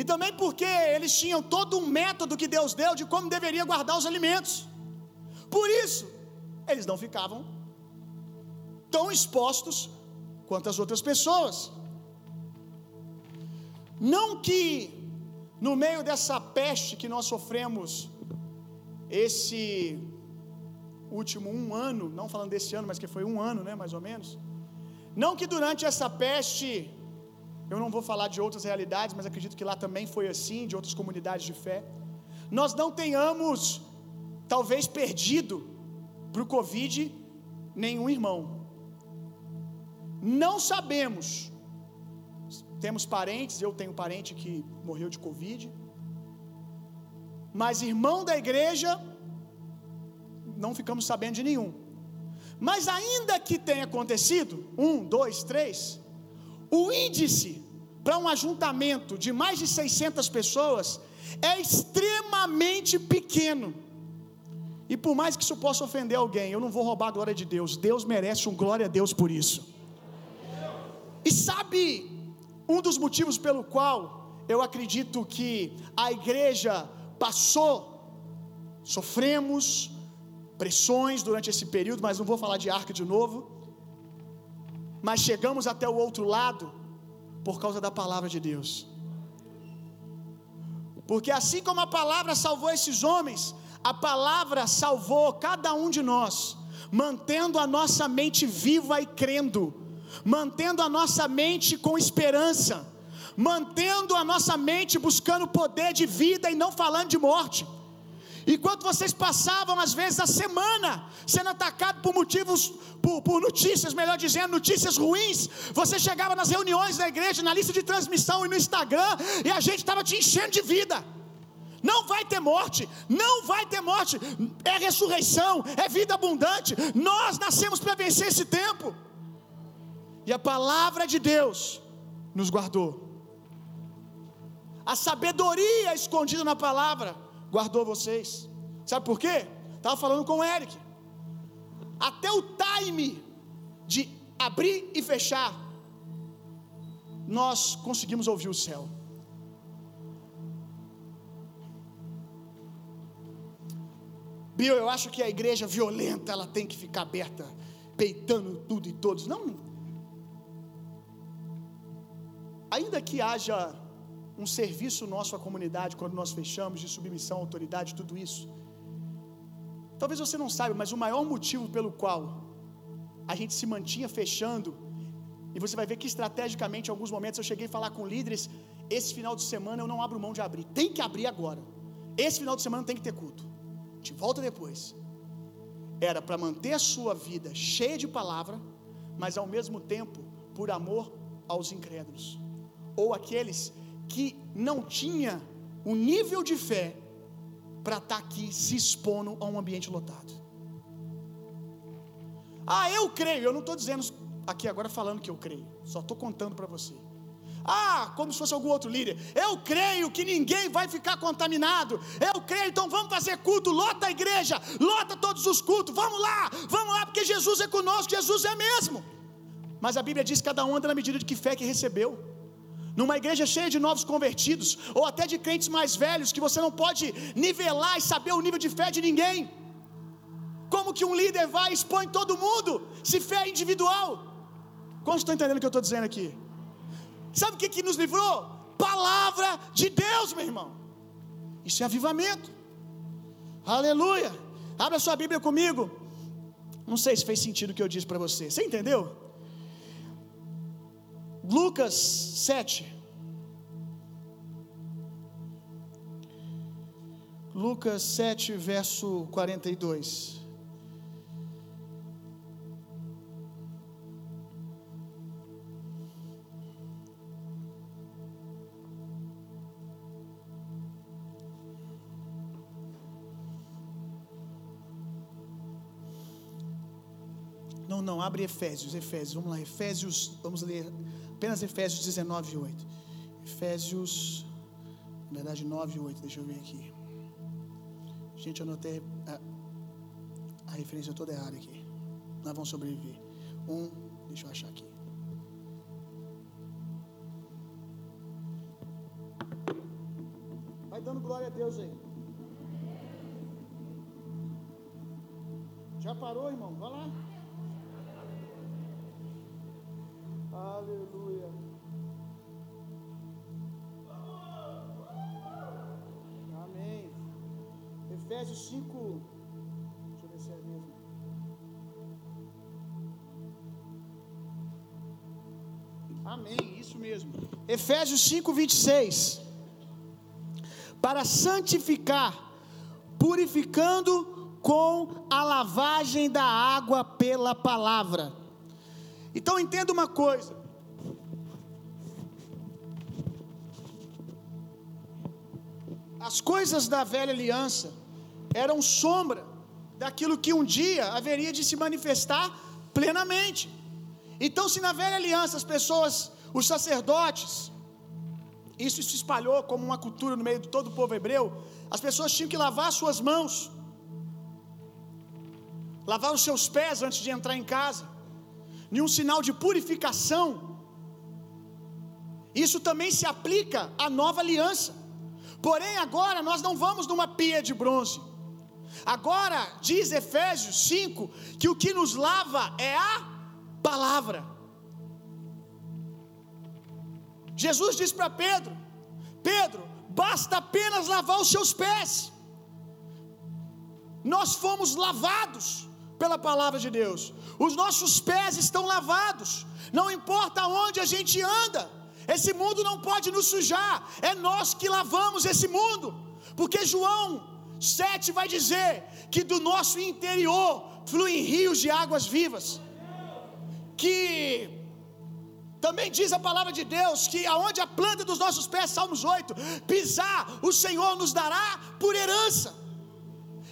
E também porque eles tinham todo um método que Deus deu de como deveria guardar os alimentos. Por isso, eles não ficavam tão expostos quanto as outras pessoas. Não que no meio dessa peste que nós sofremos esse último um ano, não falando desse ano, mas que foi um ano, né, mais ou menos. Não que durante essa peste, eu não vou falar de outras realidades, mas acredito que lá também foi assim, de outras comunidades de fé. Nós não tenhamos, talvez, perdido para o Covid nenhum irmão. Não sabemos. Temos parentes, eu tenho parente que morreu de Covid. Mas irmão da igreja, não ficamos sabendo de nenhum. Mas ainda que tenha acontecido, um, dois, três, o índice para um ajuntamento de mais de 600 pessoas é extremamente pequeno. E por mais que isso possa ofender alguém, eu não vou roubar a glória de Deus. Deus merece um glória a Deus por isso. E sabe um dos motivos pelo qual eu acredito que a igreja passou, sofremos pressões durante esse período, mas não vou falar de arca de novo. Mas chegamos até o outro lado por causa da palavra de Deus. Porque assim como a palavra salvou esses homens, a palavra salvou cada um de nós, mantendo a nossa mente viva e crendo, mantendo a nossa mente com esperança, mantendo a nossa mente buscando poder de vida e não falando de morte. Enquanto vocês passavam, às vezes, a semana sendo atacado por motivos, por, por, notícias, melhor dizendo, notícias ruins, você chegava nas reuniões da igreja, na lista de transmissão e no Instagram, e a gente estava te enchendo de vida. Não vai ter morte, não vai ter morte, é ressurreição, é vida abundante. Nós nascemos para vencer esse tempo, e a palavra de Deus nos guardou. A sabedoria escondida na palavra guardou vocês. Sabe por quê? Estava falando com o Eric. Até o time de abrir e fechar, nós conseguimos ouvir o céu. Bill, eu acho que a igreja violenta ela tem que ficar aberta, peitando tudo e todos. Não. Ainda que haja um serviço nosso à comunidade quando nós fechamos, de submissão à autoridade, tudo isso. Talvez você não saiba, mas o maior motivo pelo qual a gente se mantinha fechando, e você vai ver que estrategicamente, em alguns momentos, eu cheguei a falar com líderes: esse final de semana eu não abro mão de abrir, tem que abrir agora. Esse final de semana tem que ter culto, te volta depois. Era para manter a sua vida cheia de palavra, mas ao mesmo tempo por amor aos incrédulos, ou aqueles que não tinha o nível de fé para estar tá aqui se expondo a um ambiente lotado. Ah, eu creio, eu não estou dizendo aqui agora falando que eu creio, só estou contando para você. Ah, como se fosse algum outro líder. Eu creio que ninguém vai ficar contaminado. Eu creio, então vamos fazer culto. Lota a igreja, lota todos os cultos. Vamos lá, vamos lá, porque Jesus é conosco, Jesus é mesmo. Mas a Bíblia diz que cada um anda na medida de que fé que recebeu numa igreja cheia de novos convertidos, ou até de crentes mais velhos, que você não pode nivelar e saber o nível de fé de ninguém. Como que um líder vai e expõe todo mundo, se fé é individual? Quantos estão entendendo o que eu estou dizendo aqui? Sabe o que, que nos livrou? Palavra de Deus, meu irmão. Isso é avivamento. Aleluia. Abra sua Bíblia comigo. Não sei se fez sentido o que eu disse para você. Você entendeu? Lucas 7. Lucas 7, verso 42. Não, não, abre Efésios, Efésios, vamos lá, Efésios, vamos ler apenas Efésios 19 e 8. Efésios, na verdade 9 e 8, deixa eu ver aqui. Gente, eu anotei a, a referência toda errada aqui. Nós vamos sobreviver. Um, deixa eu achar aqui. Vai dando glória a Deus aí. Já parou, irmão? Vai lá. Aleluia. Amém. Efésios 5. Deixa eu ver se é mesmo. Amém, isso mesmo. Efésios 5, 26. Para santificar, purificando com a lavagem da água pela palavra então entenda uma coisa. As coisas da velha aliança eram sombra daquilo que um dia haveria de se manifestar plenamente. Então, se na velha aliança as pessoas, os sacerdotes, isso se espalhou como uma cultura no meio de todo o povo hebreu, as pessoas tinham que lavar suas mãos, lavar os seus pés antes de entrar em casa nenhum sinal de purificação. Isso também se aplica à nova aliança. Porém, agora nós não vamos numa pia de bronze. Agora, diz Efésios 5, que o que nos lava é a palavra. Jesus diz para Pedro: Pedro, basta apenas lavar os seus pés. Nós fomos lavados pela palavra de Deus. Os nossos pés estão lavados. Não importa onde a gente anda. Esse mundo não pode nos sujar. É nós que lavamos esse mundo. Porque João 7 vai dizer que do nosso interior fluem rios de águas vivas. Que também diz a palavra de Deus que aonde a planta dos nossos pés, Salmos 8, pisar, o Senhor nos dará por herança.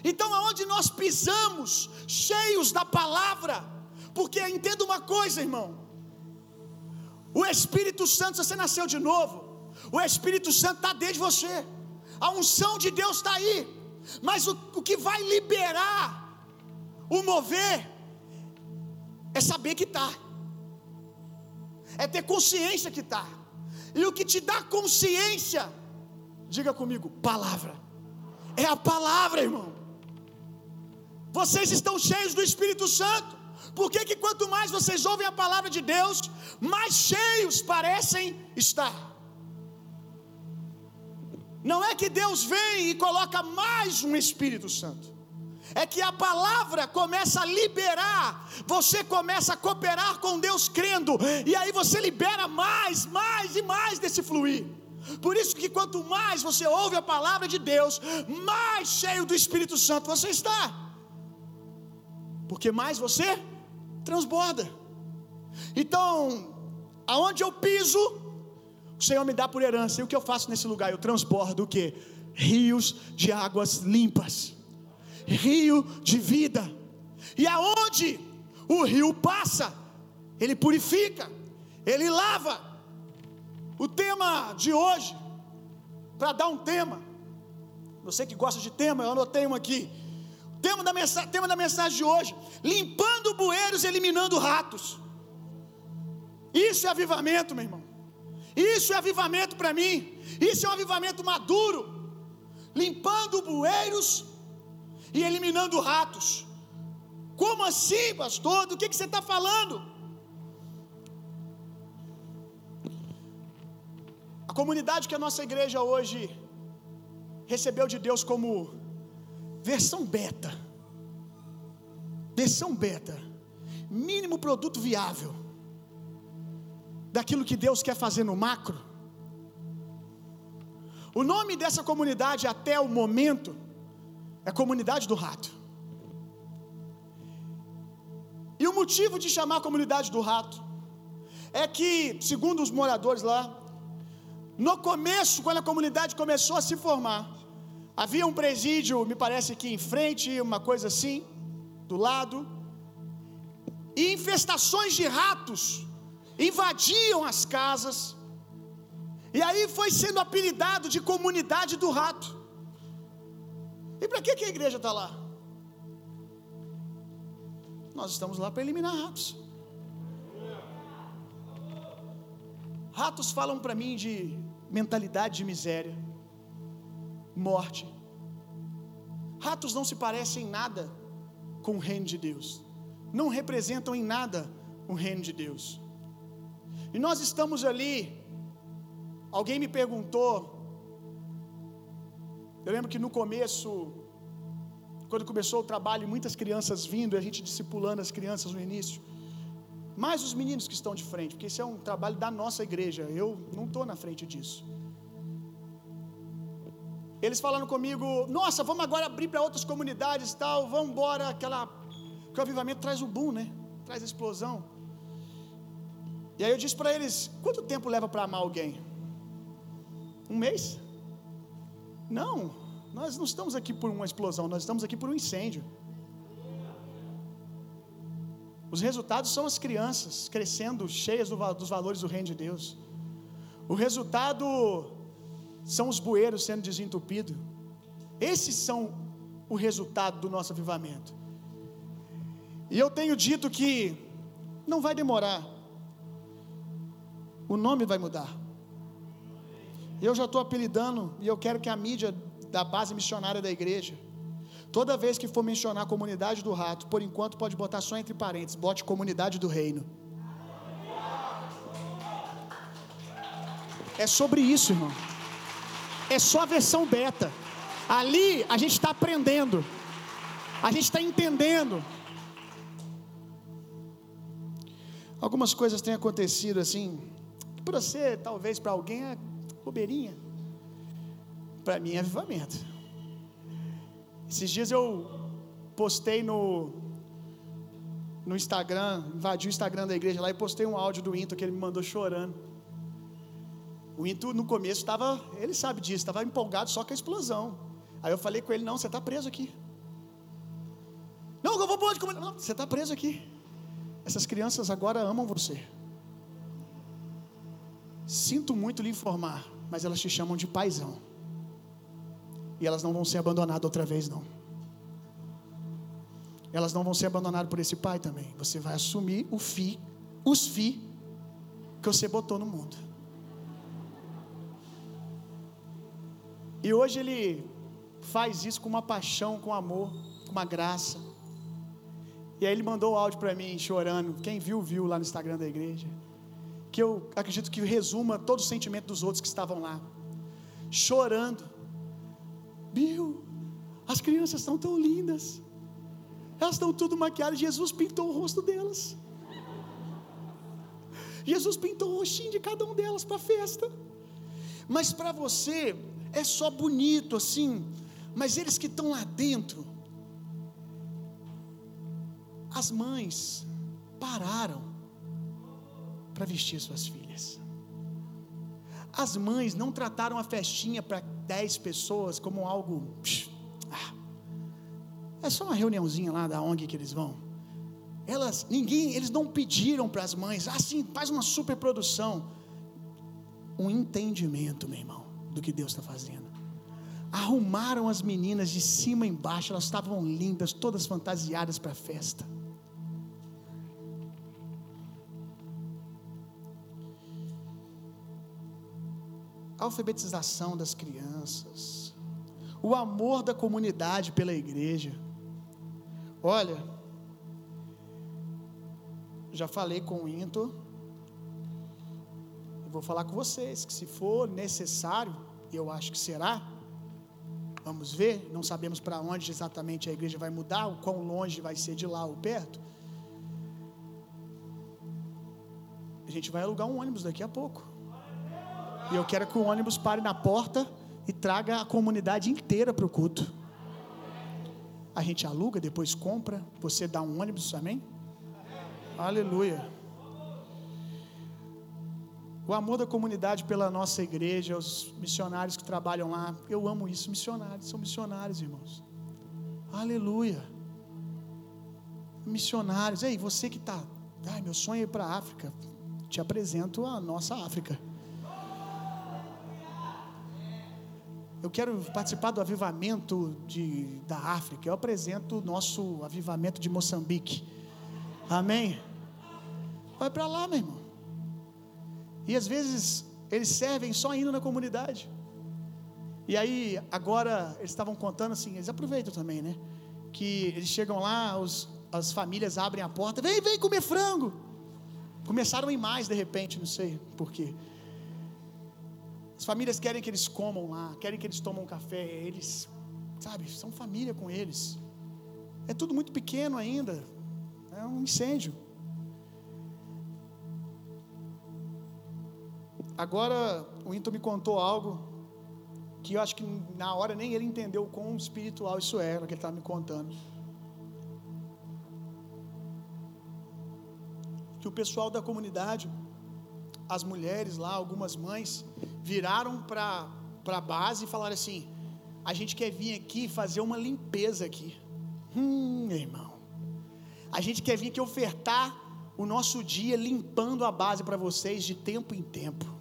Então, aonde nós pisamos, cheios da palavra, porque entenda uma coisa, irmão: o Espírito Santo, você nasceu de novo, o Espírito Santo está dentro de você, a unção de Deus está aí, mas o, o que vai liberar o mover é saber que está, é ter consciência que está, e o que te dá consciência, diga comigo, palavra, é a palavra, irmão. Vocês estão cheios do Espírito Santo. Por que, que quanto mais vocês ouvem a palavra de Deus, mais cheios parecem estar? Não é que Deus vem e coloca mais um Espírito Santo. É que a palavra começa a liberar, você começa a cooperar com Deus crendo, e aí você libera mais, mais e mais desse fluir. Por isso que quanto mais você ouve a palavra de Deus, mais cheio do Espírito Santo você está. Porque mais você transborda. Então, aonde eu piso, o Senhor me dá por herança. E o que eu faço nesse lugar? Eu transbordo o que? Rios de águas limpas. Rio de vida. E aonde o rio passa, ele purifica, ele lava. O tema de hoje, para dar um tema, você que gosta de tema, eu anotei um aqui. Tema da, mensagem, tema da mensagem de hoje: limpando bueiros, eliminando ratos. Isso é avivamento, meu irmão. Isso é avivamento para mim. Isso é um avivamento maduro. Limpando bueiros e eliminando ratos. Como assim, pastor? Do que, que você está falando? A comunidade que a nossa igreja hoje recebeu de Deus como Versão beta. Versão beta. Mínimo produto viável. Daquilo que Deus quer fazer no macro. O nome dessa comunidade até o momento É comunidade do rato. E o motivo de chamar a comunidade do rato é que, segundo os moradores lá, no começo, quando a comunidade começou a se formar, havia um presídio, me parece que em frente, uma coisa assim, do lado, e infestações de ratos invadiam as casas, e aí foi sendo apelidado de comunidade do rato. E para que, que a igreja está lá? Nós estamos lá para eliminar ratos. Ratos falam para mim de mentalidade de miséria, morte. Ratos não se parecem em nada com o reino de Deus, não representam em nada o reino de Deus. E nós estamos ali. Alguém me perguntou. Eu lembro que no começo, quando começou o trabalho, muitas crianças vindo, a gente discipulando as crianças no início. Mais os meninos que estão de frente, porque esse é um trabalho da nossa igreja. Eu não estou na frente disso. Eles falando comigo, nossa, vamos agora abrir para outras comunidades tal, vamos embora, aquela. Que o avivamento traz o boom, né? Traz a explosão. E aí eu disse para eles: quanto tempo leva para amar alguém? Um mês? Não, nós não estamos aqui por uma explosão, nós estamos aqui por um incêndio. Os resultados são as crianças crescendo cheias do, dos valores do reino de Deus. O resultado são os bueiros sendo desentupidos. Esses são o resultado do nosso avivamento. E eu tenho dito que não vai demorar. O nome vai mudar. Eu já estou apelidando e eu quero que a mídia da base missionária da igreja, toda vez que for mencionar a comunidade do rato, por enquanto pode botar só entre parênteses, bote comunidade do reino. É sobre isso, irmão. É só a versão beta. Ali a gente está aprendendo, a gente está entendendo. Algumas coisas têm acontecido assim, para você, talvez para alguém é bobeirinha. Para mim é avivamento. Esses dias eu postei no no Instagram, invadi o Instagram da igreja lá e postei um áudio do Into que ele me mandou chorando. O Into no começo estava, ele sabe disso, estava empolgado só com a explosão. Aí eu falei com ele: não, você está preso aqui. Não, eu vou pôr Não, você está preso aqui. Essas crianças agora amam você. Sinto muito lhe informar, mas elas te chamam de paizão. E elas não vão ser abandonadas outra vez, não. Elas não vão ser abandonadas por esse pai também. Você vai assumir o fi, os fi que você botou no mundo. E hoje ele faz isso com uma paixão, com amor, com uma graça. E aí ele mandou o áudio para mim chorando. Quem viu, viu lá no Instagram da igreja. Que eu acredito que resuma todo o sentimento dos outros que estavam lá. Chorando. Bill, as crianças estão tão lindas. Elas estão tudo maquiadas. Jesus pintou o rosto delas. Jesus pintou o rostinho de cada um delas para a festa. Mas para você é só bonito assim. Mas eles que estão lá dentro, as mães pararam para vestir suas filhas. As mães não trataram a festinha para dez pessoas como algo. Ah, é só uma reuniãozinha lá da ONG que eles vão. Elas, ninguém, eles não pediram para as mães, assim, faz uma super produção. Um entendimento, meu irmão, do que Deus está fazendo. Arrumaram as meninas de cima e embaixo, elas estavam lindas, todas fantasiadas para a festa. alfabetização das crianças, o amor da comunidade pela igreja. Olha, já falei com o Into, e vou falar com vocês que se for necessário, eu acho que será, vamos ver, não sabemos para onde exatamente a igreja vai mudar, o quão longe vai ser de lá ou perto. A gente vai alugar um ônibus daqui a pouco. E eu quero que o ônibus pare na porta e traga a comunidade inteira para o culto. a gente aluga, depois compra, você dá um ônibus, amém? Aleluia. O amor da comunidade pela nossa igreja, os missionários que trabalham lá, eu amo isso. Missionários, são missionários, irmãos. Aleluia. Missionários. Ei, você que está. Ai, meu sonho é ir para a África. Te apresento a nossa África. Eu quero participar do avivamento de, da África. Eu apresento o nosso avivamento de Moçambique. Amém? Vai para lá, meu irmão. E às vezes eles servem só indo na comunidade. E aí, agora, eles estavam contando assim, eles aproveitam também, né? Que eles chegam lá, os, as famílias abrem a porta, vem, vem comer frango. Começaram a ir mais de repente, não sei porquê. As famílias querem que eles comam lá, querem que eles tomam café, eles, sabe, são família com eles. É tudo muito pequeno ainda, é um incêndio. Agora, o Into me contou algo que eu acho que na hora nem ele entendeu o quão espiritual isso é, no que ele estava me contando. Que o pessoal da comunidade, as mulheres lá, algumas mães, viraram para a base e falaram assim: a gente quer vir aqui fazer uma limpeza aqui. Hum, irmão. A gente quer vir aqui ofertar o nosso dia limpando a base para vocês de tempo em tempo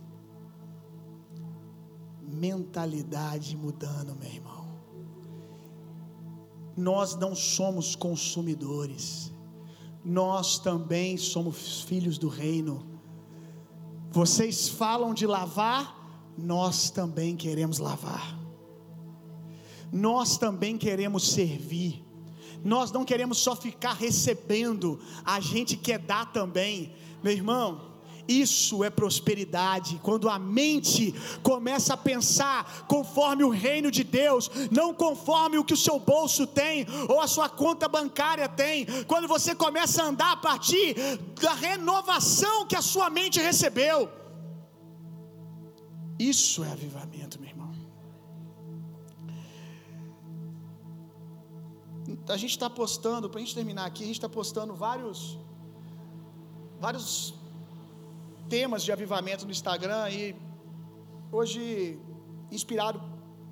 mentalidade mudando, meu irmão. Nós não somos consumidores, nós também somos filhos do reino. Vocês falam de lavar, nós também queremos lavar. Nós também queremos servir. Nós não queremos só ficar recebendo, a gente quer dar também. Meu irmão, isso é prosperidade. Quando a mente começa a pensar conforme o reino de Deus, não conforme o que o seu bolso tem ou a sua conta bancária tem. Quando você começa a andar a partir da renovação que a sua mente recebeu. Isso é avivamento, meu irmão. A gente está postando, para a gente terminar aqui, a gente está postando vários, vários temas de avivamento no Instagram e hoje, inspirado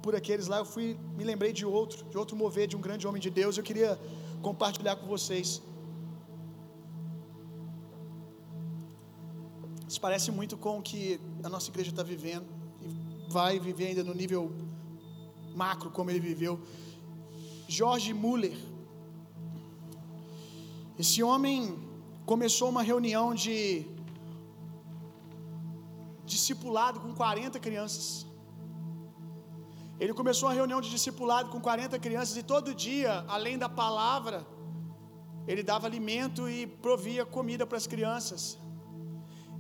por aqueles lá, eu fui, me lembrei de outro, de outro mover de um grande homem de Deus. Eu queria compartilhar com vocês. Isso parece muito com o que a nossa igreja está vivendo e vai viver ainda no nível macro como ele viveu. Jorge Muller. Esse homem começou uma reunião de discipulado com 40 crianças. Ele começou uma reunião de discipulado com 40 crianças e todo dia, além da palavra, ele dava alimento e provia comida para as crianças.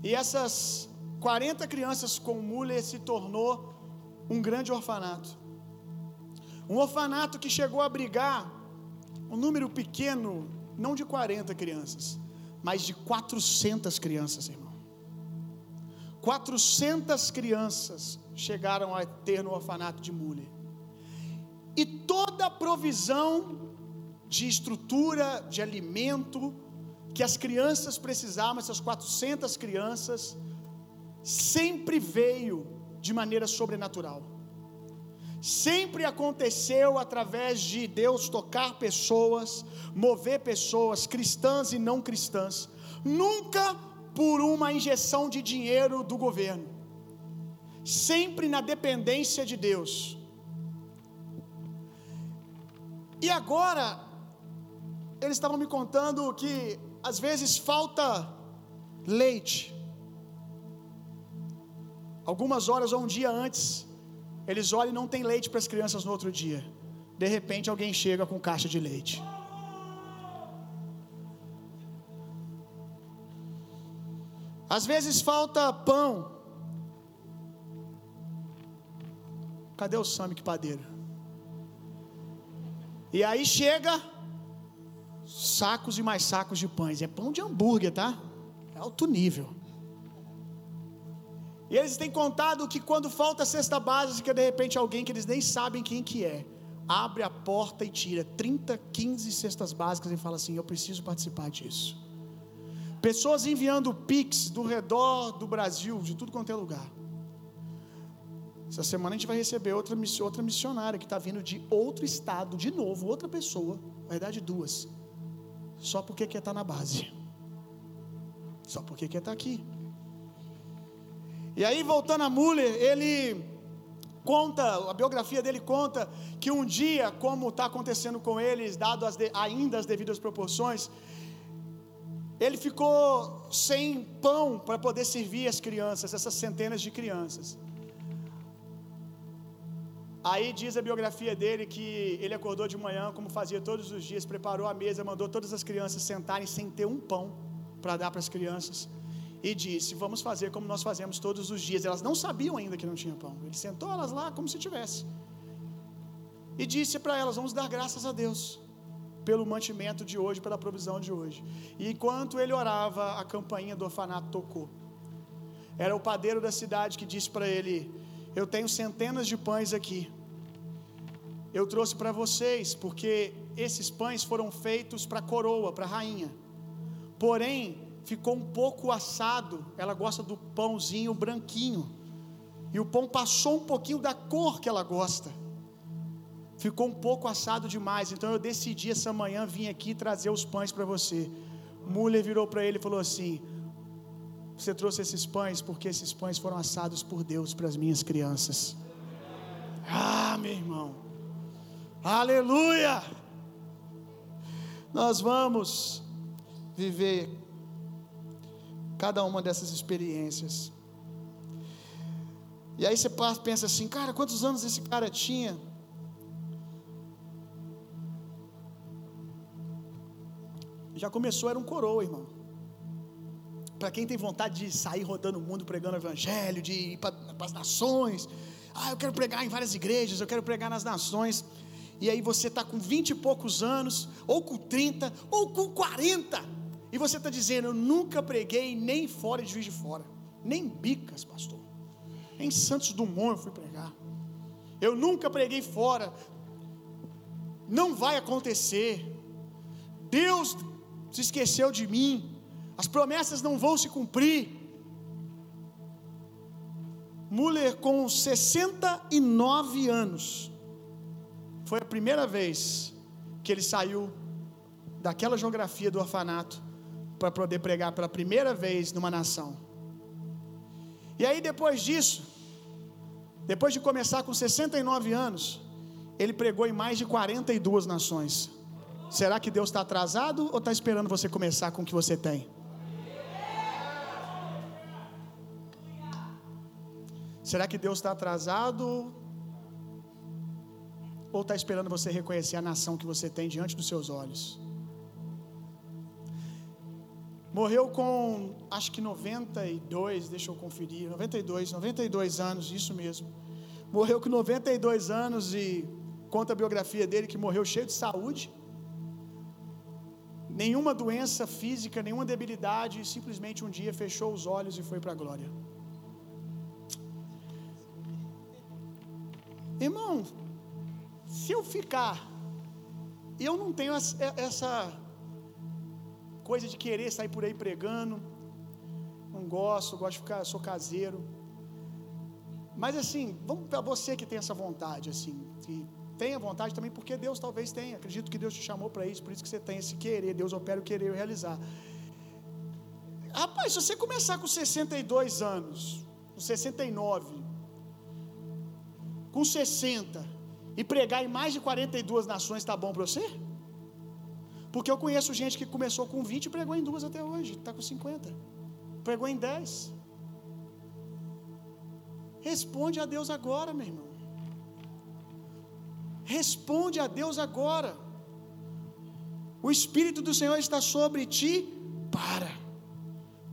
E essas 40 crianças com Muller se tornou um grande orfanato. Um orfanato que chegou a abrigar um número pequeno, não de 40 crianças, mas de 400 crianças, irmão. 400 crianças chegaram a ter no orfanato de Muller. E toda a provisão de estrutura, de alimento, que as crianças precisavam, essas 400 crianças, sempre veio de maneira sobrenatural. Sempre aconteceu através de Deus tocar pessoas, mover pessoas, cristãs e não cristãs. Nunca por uma injeção de dinheiro do governo, sempre na dependência de Deus. E agora, eles estavam me contando que às vezes falta leite. Algumas horas ou um dia antes, eles olham e não tem leite para as crianças no outro dia. De repente, alguém chega com caixa de leite. Às vezes falta pão. Cadê o Sami que padeiro? E aí chega sacos e mais sacos de pães. É pão de hambúrguer, tá? É alto nível. E eles têm contado que quando falta cesta básica, de repente alguém que eles nem sabem quem que é, abre a porta e tira 30, 15 cestas básicas e fala assim: Eu preciso participar disso. Pessoas enviando Pix do redor do Brasil, de tudo quanto é lugar. Essa semana a gente vai receber outra, outra missionária que está vindo de outro estado, de novo, outra pessoa, na verdade duas, só porque quer estar tá na base, só porque quer estar tá aqui. E aí, voltando a Muller, ele conta, a biografia dele conta que um dia, como está acontecendo com eles, dado as de, ainda as devidas proporções, ele ficou sem pão para poder servir as crianças, essas centenas de crianças. Aí diz a biografia dele que ele acordou de manhã, como fazia todos os dias, preparou a mesa, mandou todas as crianças sentarem sem ter um pão para dar para as crianças e disse: Vamos fazer como nós fazemos todos os dias. Elas não sabiam ainda que não tinha pão. Ele sentou elas lá como se tivesse. E disse para elas: Vamos dar graças a Deus pelo mantimento de hoje, pela provisão de hoje. E enquanto ele orava, a campainha do orfanato tocou. Era o padeiro da cidade que disse para ele: Eu tenho centenas de pães aqui. Eu trouxe para vocês, porque esses pães foram feitos para a coroa, para a rainha. Porém, ficou um pouco assado. Ela gosta do pãozinho branquinho. E o pão passou um pouquinho da cor que ela gosta. Ficou um pouco assado demais. Então eu decidi essa manhã vir aqui trazer os pães para você. Muller virou para ele e falou assim: Você trouxe esses pães porque esses pães foram assados por Deus para as minhas crianças. Ah, meu irmão. Aleluia! Nós vamos viver cada uma dessas experiências. E aí você pensa assim, cara, quantos anos esse cara tinha? Já começou, era um coroa, irmão. Para quem tem vontade de sair rodando o mundo pregando o evangelho, de ir para as nações. Ah, eu quero pregar em várias igrejas, eu quero pregar nas nações. E aí você está com vinte e poucos anos, ou com 30, ou com 40 e você está dizendo, eu nunca preguei nem fora de Juiz de Fora, nem Bicas, pastor. Nem Santos Dumont eu fui pregar. Eu nunca preguei fora. Não vai acontecer. Deus se esqueceu de mim. As promessas não vão se cumprir. Muller, com 69 anos, foi a primeira vez que ele saiu daquela geografia do orfanato para poder pregar pela primeira vez numa nação. E aí depois disso, depois de começar com 69 anos, ele pregou em mais de 42 nações. Será que Deus está atrasado ou está esperando você começar com o que você tem? Será que Deus está atrasado ou está esperando você reconhecer a nação que você tem diante dos seus olhos? Morreu com, acho que 92, deixa eu conferir, 92, 92 anos, isso mesmo. Morreu com 92 anos e conta a biografia dele que morreu cheio de saúde. Nenhuma doença física, nenhuma debilidade, simplesmente um dia fechou os olhos e foi para a glória. Irmão, se eu ficar, eu não tenho essa coisa de querer sair por aí pregando. Não gosto, gosto de ficar, sou caseiro. Mas assim, vamos para você que tem essa vontade, assim, que tenha vontade também, porque Deus talvez tenha. Acredito que Deus te chamou para isso, por isso que você tem esse querer. Deus opera o querer e realizar. Rapaz, se você começar com 62 anos, com 69, com 60 e pregar em mais de 42 nações, tá bom para você? Porque eu conheço gente que começou com 20 e pregou em duas até hoje, está com 50. Pregou em 10. Responde a Deus agora, meu irmão. Responde a Deus agora. O Espírito do Senhor está sobre ti. Para.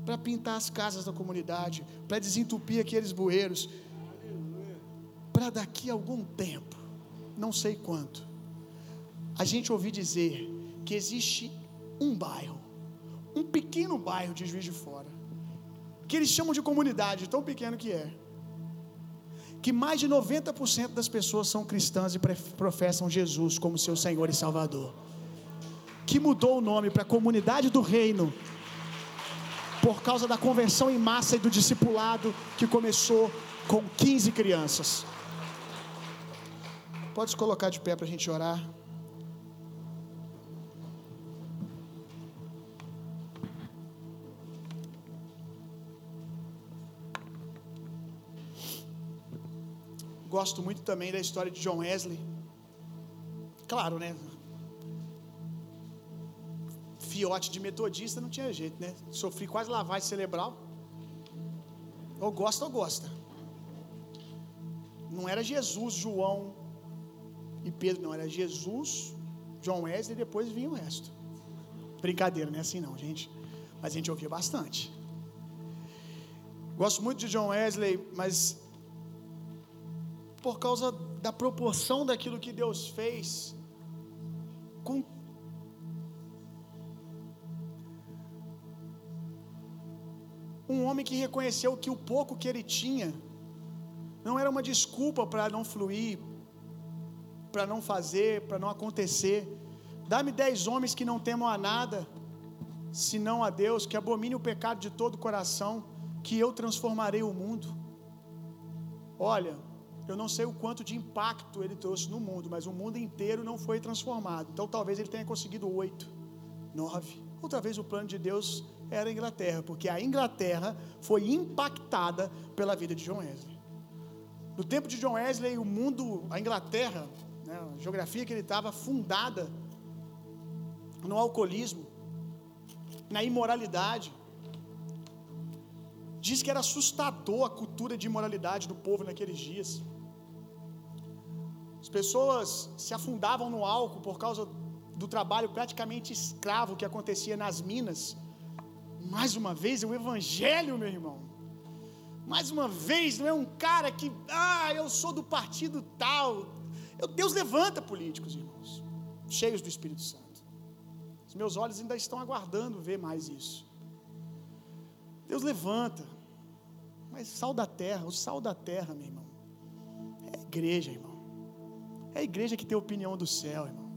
Para pintar as casas da comunidade, para desentupir aqueles bueiros, para daqui a algum tempo, não sei quanto, a gente ouvir dizer que existe um bairro, um pequeno bairro de Juiz de Fora, que eles chamam de comunidade, tão pequeno que é, que mais de 90% das pessoas são cristãs e professam Jesus como seu Senhor e Salvador. Que mudou o nome para Comunidade do Reino por causa da conversão em massa e do discipulado que começou com 15 crianças. Pode se colocar de pé para a gente orar. Gosto muito também da história de John Wesley. Claro, né? Fiote de metodista não tinha jeito, né? Sofri quase lavagem cerebral. Ou gosta ou gosta. Não era Jesus, João e Pedro, não. Era Jesus, John Wesley e depois vinha o resto. Brincadeira, não é assim não, gente. Mas a gente ouvia bastante. Gosto muito de John Wesley, mas por causa da proporção daquilo que Deus fez com um homem que reconheceu que o pouco que ele tinha não era uma desculpa para não fluir, para não fazer, para não acontecer. Dá-me dez homens que não temam a nada, senão a Deus, que abomine o pecado de todo o coração, que eu transformarei o mundo. Olha, eu não sei o quanto de impacto ele trouxe no mundo, mas o mundo inteiro não foi transformado. Então talvez ele tenha conseguido oito, nove. Ou talvez o plano de Deus era a Inglaterra, porque a Inglaterra foi impactada pela vida de John Wesley. No tempo de John Wesley, o mundo, a Inglaterra, né, a geografia que ele estava fundada no alcoolismo, na imoralidade. Diz que era assustador a cultura de imoralidade do povo naqueles dias. As pessoas se afundavam no álcool por causa do trabalho praticamente escravo que acontecia nas minas. Mais uma vez, o evangelho, meu irmão. Mais uma vez, não é um cara que, ah, eu sou do partido tal. Deus levanta políticos, irmãos, cheios do Espírito Santo. Os meus olhos ainda estão aguardando ver mais isso. Deus levanta. Mas sal da terra, o sal da terra, meu irmão, é igreja, irmão. É a igreja que tem opinião do céu, irmão.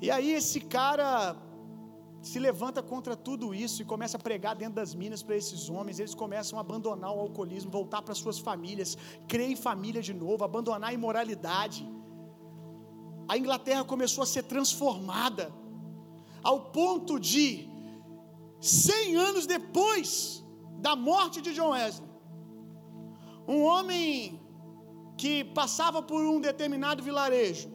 E aí esse cara se levanta contra tudo isso e começa a pregar dentro das minas para esses homens. Eles começam a abandonar o alcoolismo, voltar para suas famílias, crer em família de novo, abandonar a imoralidade. A Inglaterra começou a ser transformada ao ponto de 100 anos depois da morte de John Wesley, um homem que passava por um determinado vilarejo,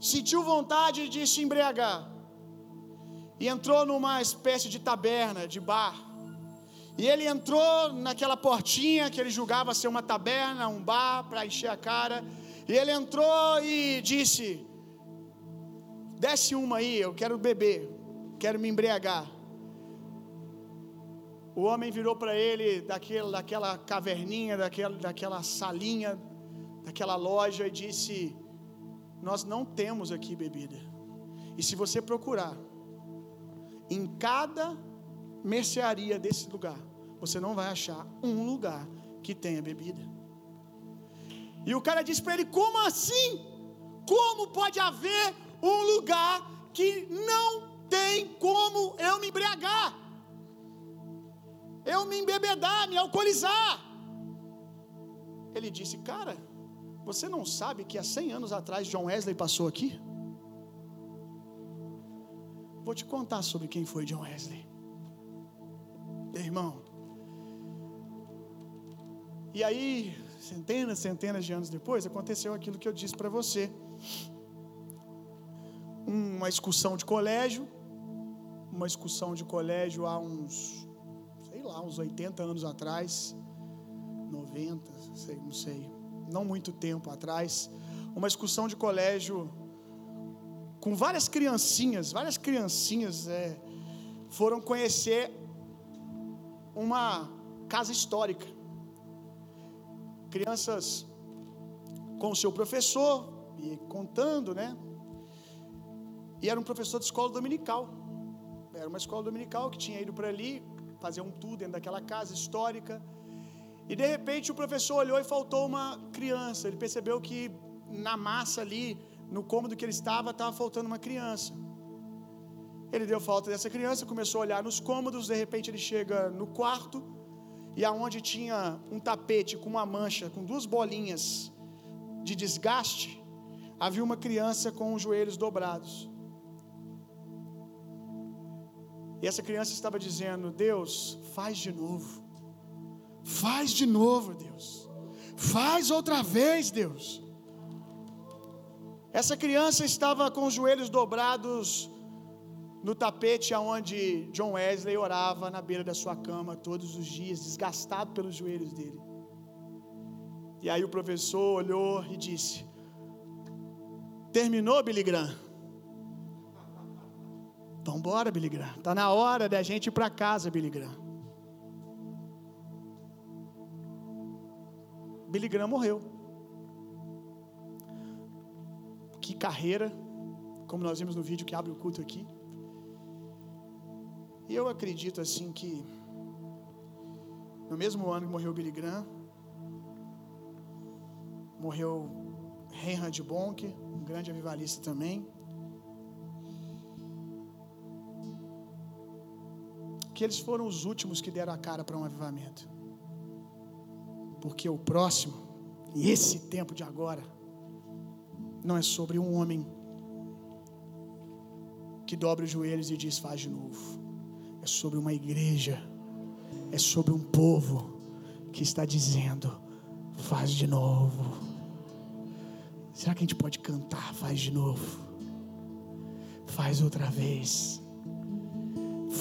sentiu vontade de se embriagar e entrou numa espécie de taberna, de bar. E ele entrou naquela portinha que ele julgava ser uma taberna, um bar para encher a cara. E ele entrou e disse: Desce uma aí, eu quero beber, quero me embriagar. O homem virou para ele daquele, daquela caverninha, daquela, daquela salinha, daquela loja e disse: Nós não temos aqui bebida. E se você procurar em cada mercearia desse lugar, você não vai achar um lugar que tenha bebida. E o cara disse para ele: Como assim? Como pode haver um lugar que não tem como eu me embriagar? Eu me embebedar, me alcoolizar. Ele disse: Cara, você não sabe que há 100 anos atrás John Wesley passou aqui? Vou te contar sobre quem foi John Wesley. Irmão. E aí, centenas, centenas de anos depois, aconteceu aquilo que eu disse para você. Uma excursão de colégio, uma excursão de colégio há uns, uns 80 anos atrás, 90, sei, não sei, não muito tempo atrás, uma excursão de colégio com várias criancinhas, várias criancinhas é, foram conhecer uma casa histórica. Crianças com o seu professor e contando, né? E era um professor de escola dominical. Era uma escola dominical que tinha ido para ali fazer um tour dentro daquela casa histórica. E de repente o professor olhou e faltou uma criança. Ele percebeu que na massa ali, no cômodo que ele estava, estava faltando uma criança. Ele deu falta dessa criança, começou a olhar nos cômodos, de repente ele chega no quarto e aonde tinha um tapete com uma mancha, com duas bolinhas de desgaste, havia uma criança com os joelhos dobrados. E essa criança estava dizendo: Deus, faz de novo. Faz de novo, Deus. Faz outra vez, Deus. Essa criança estava com os joelhos dobrados no tapete aonde John Wesley orava na beira da sua cama todos os dias, desgastado pelos joelhos dele. E aí o professor olhou e disse: Terminou, Billy Graham? Então bora, Billy Graham. Tá na hora da gente ir para casa, Billy Graham. Billy Graham morreu. Que carreira, como nós vimos no vídeo que abre o culto aqui. E eu acredito assim que no mesmo ano que morreu Billy Graham, morreu Reinhard Bonk, um grande avivalista também. Que eles foram os últimos que deram a cara para um avivamento. Porque o próximo, e esse tempo de agora, não é sobre um homem que dobra os joelhos e diz faz de novo. É sobre uma igreja, é sobre um povo que está dizendo faz de novo. Será que a gente pode cantar faz de novo? Faz outra vez.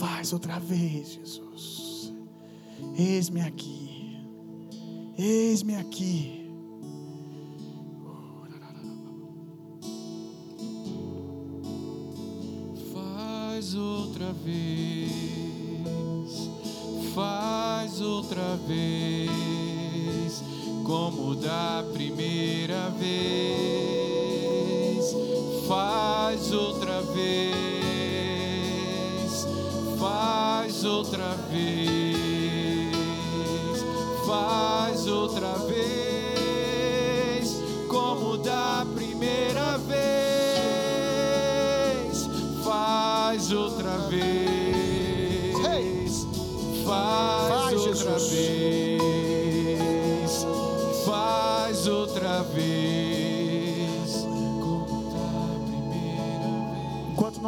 Faz outra vez, Jesus. Eis-me aqui. Eis-me aqui. Faz outra vez,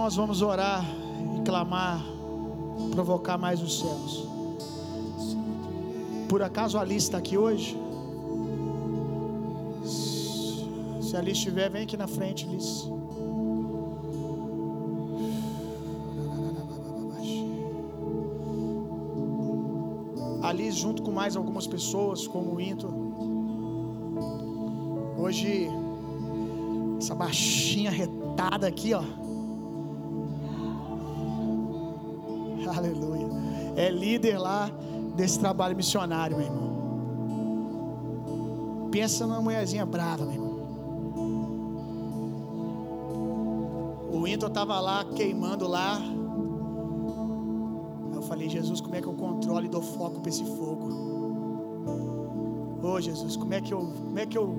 nós vamos orar e clamar, provocar mais os céus. Por acaso a Alice está aqui hoje? Se a Alice estiver, vem aqui na frente, Alice. Alice, junto com mais algumas pessoas, como o Into. Hoje, essa baixinha retada aqui, ó. É líder lá desse trabalho missionário, meu irmão. Pensa numa mulherzinha brava, meu irmão. O Winton tava lá queimando lá. Aí eu falei, Jesus, como é que eu controlo e dou foco para esse fogo? Ô Jesus, como é que eu, como é que eu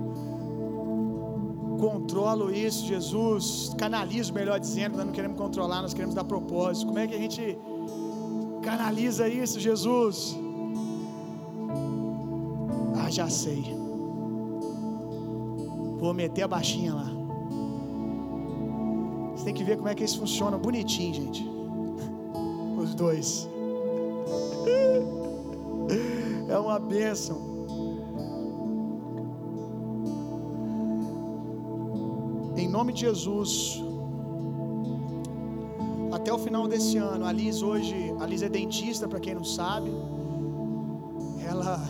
controlo isso, Jesus? Canalizo, melhor dizendo, nós não queremos controlar, nós queremos dar propósito. Como é que a gente canaliza isso, Jesus? Ah, já sei. Vou meter a baixinha lá. Você tem que ver como é que isso funciona bonitinho, gente. <laughs> Os dois. <laughs> É uma bênção. Em nome de Jesus. Até o final desse ano, a Liz hoje, a Liz é dentista, para quem não sabe. Ela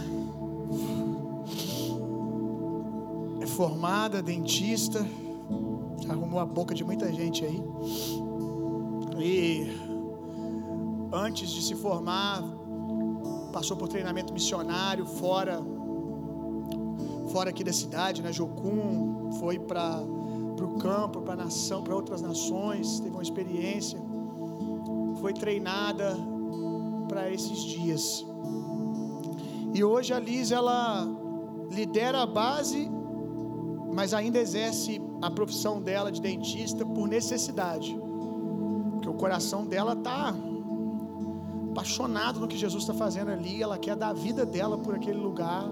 é formada dentista, arrumou a boca de muita gente aí. E antes de se formar, passou por treinamento missionário fora fora aqui da cidade, na Jocum, foi para o campo, para nação, para outras nações, teve uma experiência, foi treinada para esses dias. E hoje a Liz ela lidera a base, mas ainda exerce a profissão dela de dentista por necessidade. Porque o coração dela tá apaixonado no que Jesus está fazendo ali, ela quer dar a vida dela por aquele lugar,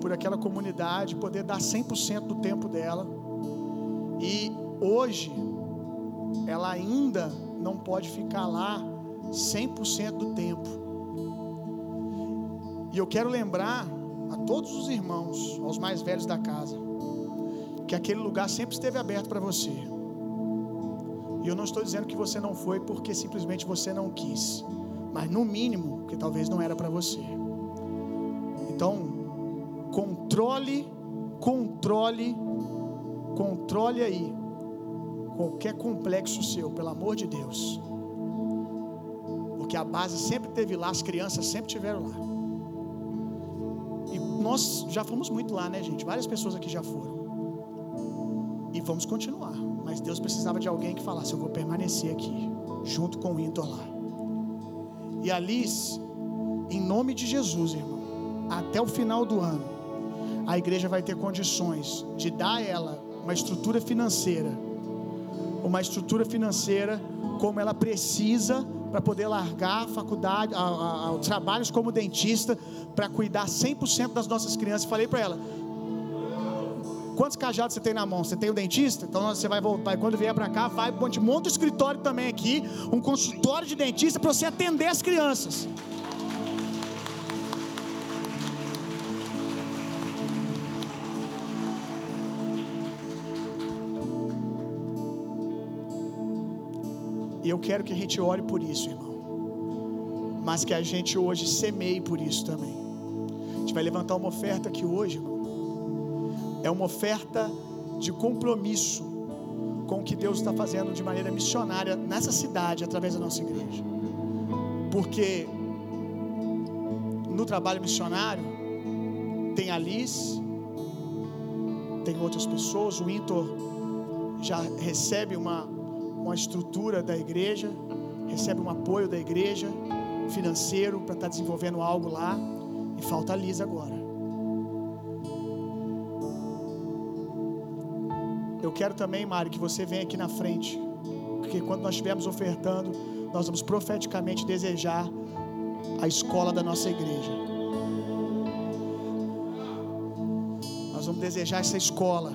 por aquela comunidade, poder dar 100% do tempo dela. E hoje ela ainda não pode ficar lá 100% do tempo. E eu quero lembrar a todos os irmãos, aos mais velhos da casa, que aquele lugar sempre esteve aberto para você. E eu não estou dizendo que você não foi porque simplesmente você não quis, mas no mínimo, que talvez não era para você. Então, controle, controle, controle aí qualquer complexo seu, pelo amor de Deus. Porque a base sempre teve lá, as crianças sempre tiveram lá. E nós já fomos muito lá, né, gente? Várias pessoas aqui já foram. E vamos continuar. Mas Deus precisava de alguém que falasse: Eu vou permanecer aqui, junto com o Intor lá. E a Liz, em nome de Jesus, irmão, até o final do ano, a igreja vai ter condições de dar a ela uma estrutura financeira, uma estrutura financeira como ela precisa para poder largar a faculdade, a, a, a, trabalhos como dentista, para cuidar 100% das nossas crianças. Falei para ela: quantos cajados você tem na mão? Você tem o dentista? Então você vai voltar. Quando vier para cá, vai, monta um escritório também aqui, um consultório de dentista para você atender as crianças. E eu quero que a gente ore por isso, irmão. Mas que a gente hoje semeie por isso também. A gente vai levantar uma oferta aqui hoje, irmão. É uma oferta de compromisso com o que Deus está fazendo de maneira missionária nessa cidade, através da nossa igreja. Porque no trabalho missionário, tem a Liz, tem outras pessoas, o Intor já recebe uma uma estrutura da igreja, recebe um apoio da igreja financeiro para estar tá desenvolvendo algo lá, e falta a Liz agora. Eu quero também, Mário, que você venha aqui na frente, porque quando nós estivermos ofertando, nós vamos profeticamente desejar a escola da nossa igreja. Nós vamos desejar essa escola.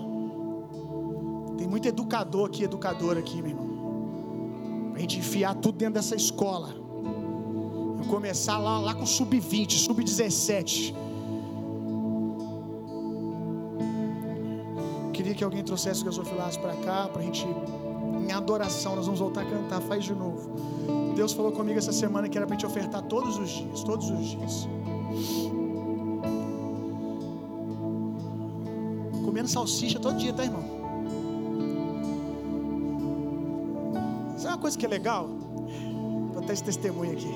Tem muito educador aqui, educador aqui, meu irmão a gente enfiar tudo dentro dessa escola. Eu começar lá, lá com sub-20, sub-17. Queria que alguém trouxesse o gasofilaço para cá, para a gente, em adoração, nós vamos voltar a cantar. Faz de novo. Deus falou comigo essa semana que era para a gente ofertar todos os dias, todos os dias. Comendo salsicha todo dia, tá, irmão? Coisa que é legal, vou ter esse testemunho aqui.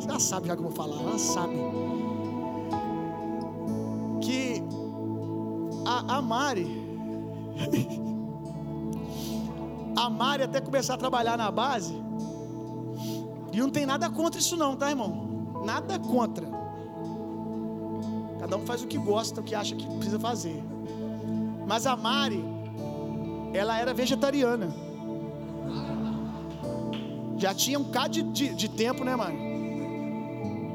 Você já sabe já que eu vou falar, ela sabe. Que a, a Mari, <laughs> a Mari até começar a trabalhar na base, e não tem nada contra isso não, tá irmão? Nada contra. Cada um faz o que gosta, o que acha que precisa fazer. Mas a Mari, ela era vegetariana. Já tinha um cá de, de, de tempo, né, mano?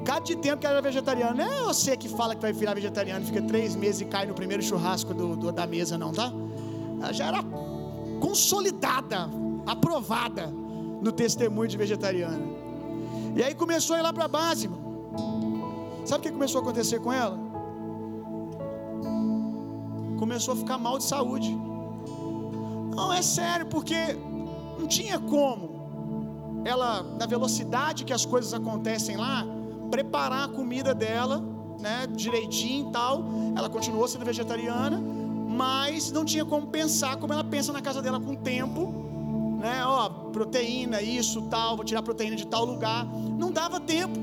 Cá de tempo que ela era vegetariana. Não é você que fala que vai virar vegetariano, fica três meses e cai no primeiro churrasco do, do, da mesa, não, tá? Ela já era consolidada, aprovada no testemunho de vegetariana. E aí começou a ir lá para a base, mano. Sabe o que começou a acontecer com ela? Começou a ficar mal de saúde. Não, é sério, porque não tinha como ela, na velocidade que as coisas acontecem lá, preparar a comida dela, né, direitinho e tal. Ela continuou sendo vegetariana, mas não tinha como pensar como ela pensa na casa dela com tempo, né? Ó, proteína, isso, tal, vou tirar proteína de tal lugar. Não dava tempo.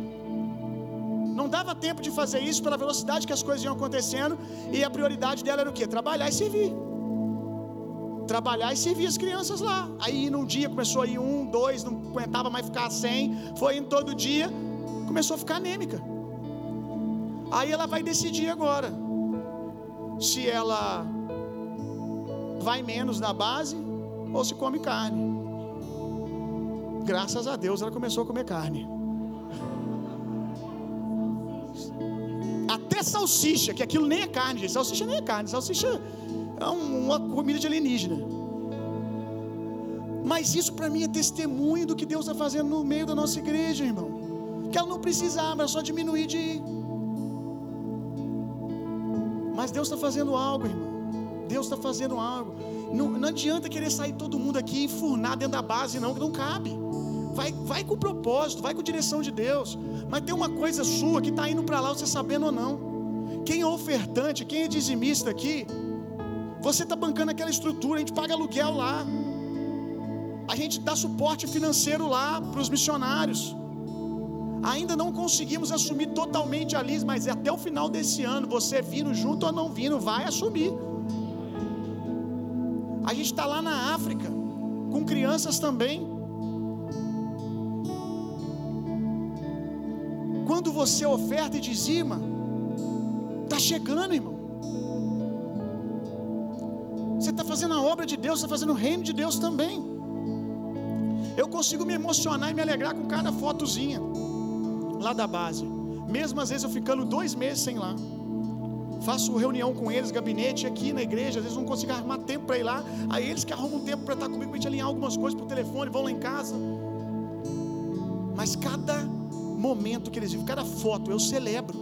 Não dava tempo de fazer isso pela velocidade que as coisas iam acontecendo, e a prioridade dela era o quê? Trabalhar e servir trabalhar e servir as crianças lá. Aí num dia começou a ir um, dois, não aguentava mais ficar sem, foi indo todo dia, começou a ficar anêmica. Aí ela vai decidir agora se ela vai menos na base ou se come carne. Graças a Deus ela começou a comer carne. Até salsicha, que aquilo nem é carne, gente. Salsicha nem é carne, salsicha é uma comida de alienígena. Mas isso para mim é testemunho do que Deus está fazendo no meio da nossa igreja, irmão. Que ela não precisava, era só diminuir de ir. Mas Deus está fazendo algo, irmão. Deus está fazendo algo. Não, não, adianta querer sair todo mundo aqui enfurnar dentro da base, não, que não cabe. Vai, vai com propósito, vai com direção de Deus. Mas tem uma coisa sua que está indo para lá, você sabendo ou não. Quem é ofertante, quem é dizimista aqui, você está bancando aquela estrutura, a gente paga aluguel lá. A gente dá suporte financeiro lá para os missionários. Ainda não conseguimos assumir totalmente a Liz, mas até o final desse ano, você vindo junto ou não vindo, vai assumir. A gente está lá na África, com crianças também. Quando você oferta e dizima, está chegando, irmão. Você está fazendo a obra de Deus, está fazendo o reino de Deus também. Eu consigo me emocionar e me alegrar com cada fotozinha lá da base. Mesmo às vezes eu ficando dois meses sem lá. Faço reunião com eles, gabinete aqui na igreja, às vezes não consigo arrumar tempo para ir lá. Aí eles que arrumam tempo para estar comigo, para gente alinhar algumas coisas por telefone, vão lá em casa. Mas cada momento que eles vivem, cada foto eu celebro.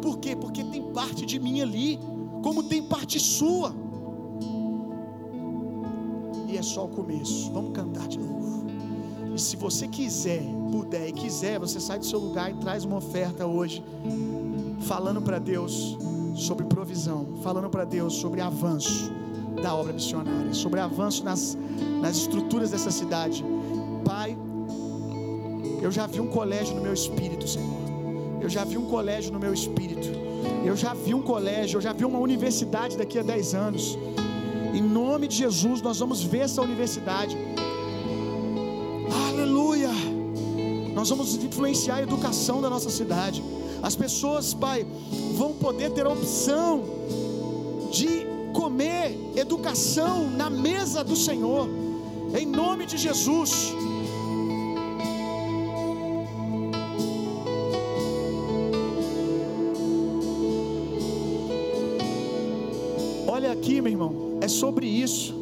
Por quê? Porque tem parte de mim ali, como tem parte sua. É só o começo. Vamos cantar de novo. E se você quiser, puder e quiser, você sai do seu lugar e traz uma oferta hoje, falando para Deus sobre provisão, falando para Deus sobre avanço da obra missionária, sobre avanço nas, nas estruturas dessa cidade. Pai, eu já vi um colégio no meu espírito, Senhor. Eu já vi um colégio no meu espírito. Eu já vi um colégio, eu já vi uma universidade daqui a 10 anos. Nome de Jesus, nós vamos ver essa universidade. Aleluia! Nós vamos influenciar a educação da nossa cidade. As pessoas, Pai, vão poder ter a opção de comer educação na mesa do Senhor, em nome de Jesus. Olha aqui, meu irmão, é sobre isso.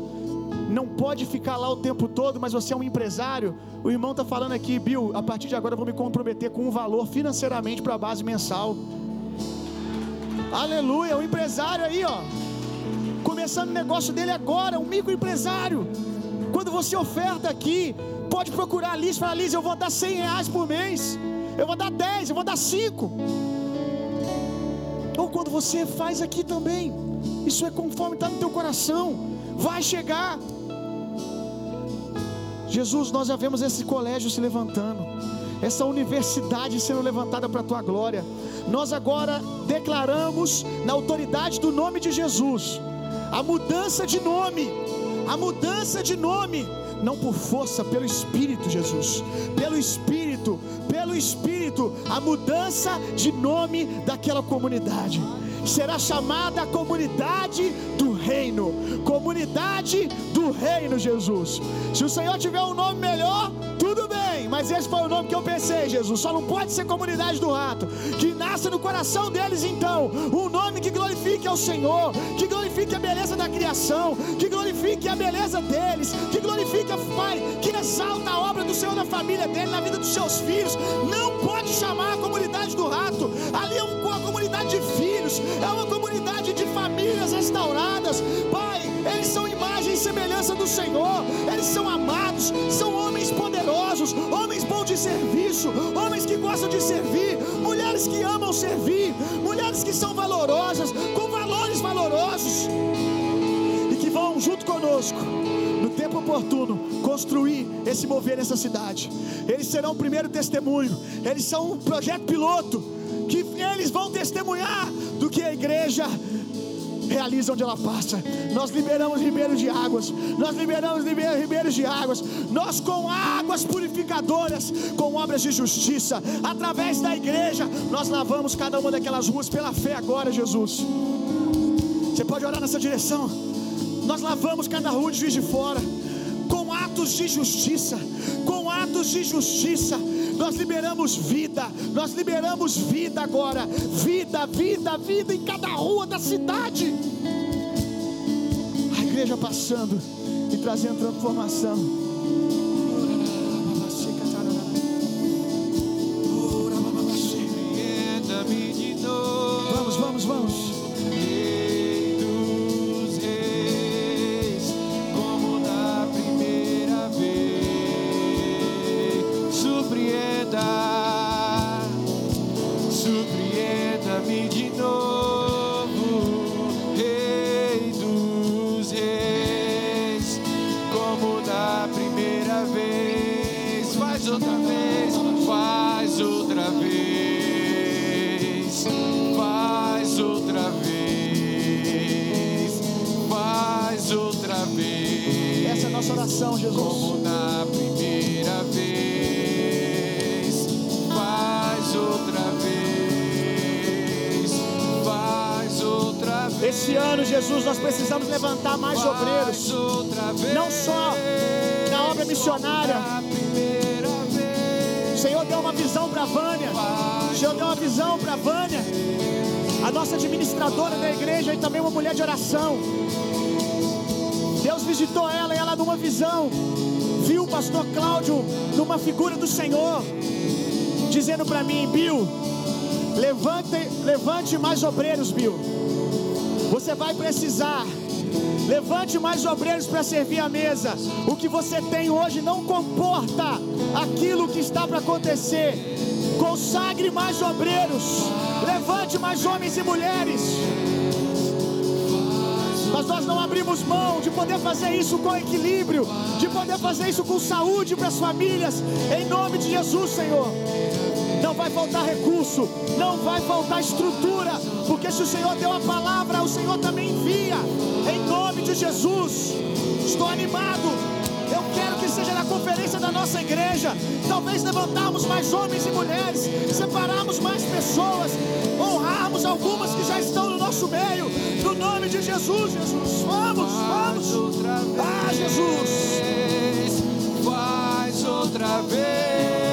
Não pode ficar lá o tempo todo, mas você é um empresário. O irmão está falando aqui, Bill, a partir de agora eu vou me comprometer com um valor financeiramente para a base mensal. Aleluia, o empresário aí, ó. Começando o negócio dele agora, um microempresário. Quando você oferta aqui, pode procurar a Liz e falar, Liz, eu vou dar 100 reais por mês. Eu vou dar 10, eu vou dar 5. Ou quando você faz aqui também. Isso é conforme está no teu coração. Vai chegar. Jesus, nós já vemos esse colégio se levantando, essa universidade sendo levantada para a tua glória. Nós agora declaramos, na autoridade do nome de Jesus, a mudança de nome, a mudança de nome, não por força, pelo Espírito, Jesus, pelo Espírito, pelo Espírito, a mudança de nome daquela comunidade será chamada comunidade do reino. Comunidade do reino, Jesus. Se o Senhor tiver um nome melhor, tudo bem, mas esse foi o nome que eu pensei, Jesus. Só não pode ser comunidade do rato. Que nasça no coração deles, então, um nome que glorifique ao Senhor, que glorifique a beleza da criação, que glorifique a beleza deles, que glorifique Pai, que exalta a obra do Senhor na família dele, na vida dos seus filhos. Não pode chamar a comunidade do rato. Ali é uma comunidade de filhos, é uma comunidade de famílias restauradas. Pai, eles são imagem e semelhança do Senhor, eles são amados, são homens poderosos, homens bons de serviço, homens que gostam de servir, mulheres que amam servir, mulheres que são valorosas, com valores valorosos e que vão junto conosco. No tempo oportuno, construir esse mover nessa cidade. Eles serão o primeiro testemunho. Eles são um projeto piloto que eles vão testemunhar do que a igreja realiza onde ela passa. Nós liberamos ribeiros de águas, nós liberamos ribeiros de águas, nós com águas purificadoras, com obras de justiça, através da igreja, nós lavamos cada uma daquelas ruas pela fé agora, Jesus. Você pode orar nessa direção. Nós lavamos cada rua de juiz de fora com atos de justiça, com atos de justiça. Nós liberamos vida, nós liberamos vida agora, vida, vida, vida em cada rua da cidade. A igreja passando e trazendo transformação. Esse ano, Jesus, nós precisamos levantar mais obreiros, não só na obra missionária. O Senhor deu uma visão para Vânia. O Senhor deu uma visão para Vânia, a nossa administradora da igreja e também uma mulher de oração. Deus visitou ela e ela numa visão viu o pastor Cláudio numa figura do Senhor dizendo para mim, Bill, levante, levante mais obreiros, Bill. Você vai precisar. Levante mais obreiros para servir a mesa. O que você tem hoje não comporta aquilo que está para acontecer. Consagre mais obreiros. Levante mais homens e mulheres mas nós não abrimos mão de poder fazer isso com equilíbrio, de poder fazer isso com saúde para as famílias, em nome de Jesus, Senhor. Não vai faltar recurso, não vai faltar estrutura, porque se o Senhor deu a palavra, o Senhor também envia, em nome de Jesus. Estou animado, eu quero que seja na conferência da nossa igreja, talvez levantarmos mais homens e mulheres, separarmos mais pessoas, honrarmos algumas que já estão no nosso meio, no nome de Jesus, Jesus. Vamos, vamos. Ah, Jesus. Faz outra vez,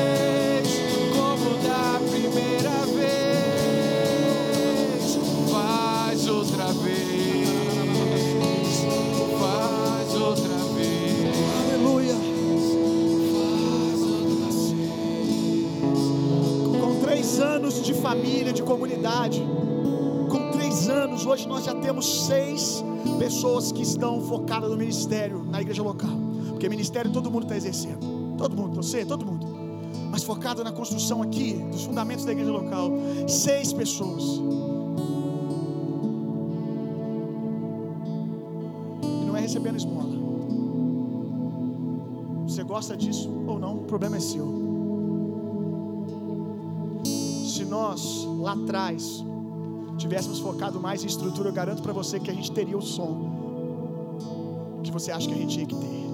anos de família, de comunidade anos, hoje nós já temos seis pessoas que estão focadas no ministério na igreja local. Porque ministério todo mundo está exercendo. Todo mundo, você, todo mundo. Mas focado na construção aqui, dos fundamentos da igreja local. Seis pessoas. E não é recebendo esmola. Você gosta disso ou não, o problema é seu. Nós lá atrás tivéssemos focado mais em estrutura, eu garanto para você que a gente teria o som que você acha que a gente tinha que ter.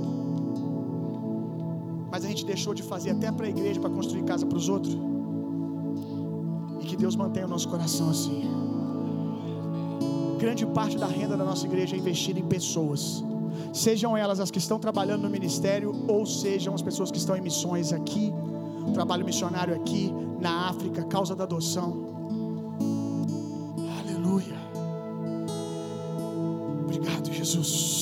Mas a gente deixou de fazer até para a igreja, para construir casa para os outros. E que Deus mantenha o nosso coração assim. Grande parte da renda da nossa igreja é investida em pessoas. Sejam elas as que estão trabalhando no ministério ou sejam as pessoas que estão em missões aqui, trabalho missionário aqui, na África, causa da adoção. Jesus. Obrigado,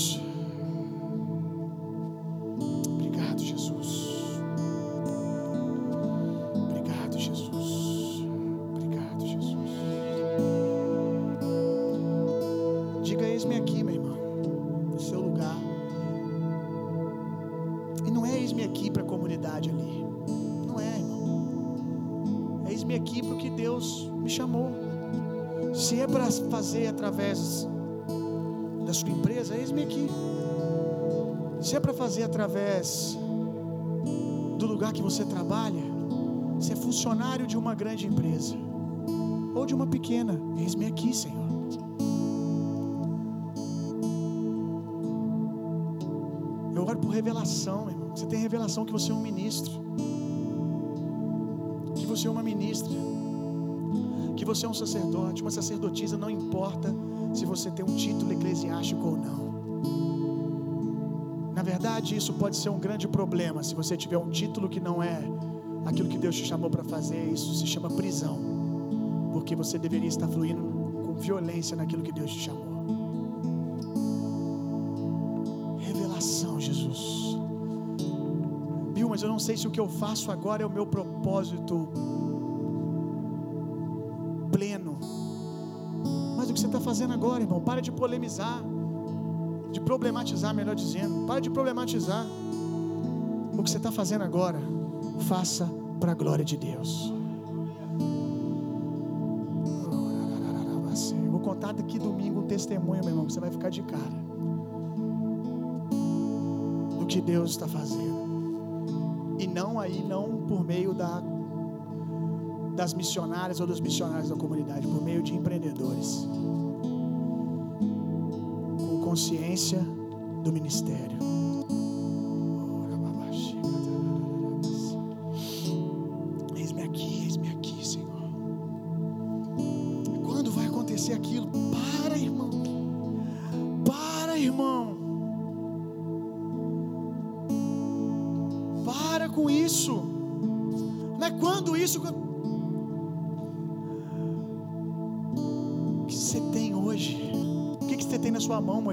fazer através da sua empresa, eis-me aqui. Se é para fazer através do lugar que você trabalha, se é funcionário de uma grande empresa ou de uma pequena, eis-me aqui, Senhor. Eu oro por revelação, irmão. Você tem revelação que você é um ministro, que você é uma ministra. Que você é um sacerdote, uma sacerdotisa, não importa se você tem um título eclesiástico ou não. Na verdade, isso pode ser um grande problema se você tiver um título que não é aquilo que Deus te chamou para fazer. Isso se chama prisão, porque você deveria estar fluindo com violência naquilo que Deus te chamou. Revelação, Jesus. Bill, mas eu não sei se o que eu faço agora é o meu propósito fazendo agora, irmão? Para de polemizar de problematizar, melhor dizendo. Para de problematizar. O que você está fazendo agora, faça para a glória de Deus. Eu vou contar daqui domingo um testemunho, meu irmão, que você vai ficar de cara. Do que Deus está fazendo. E não aí, não por meio da, das missionárias ou dos missionários da comunidade, por meio de empreendedores consciência do ministério.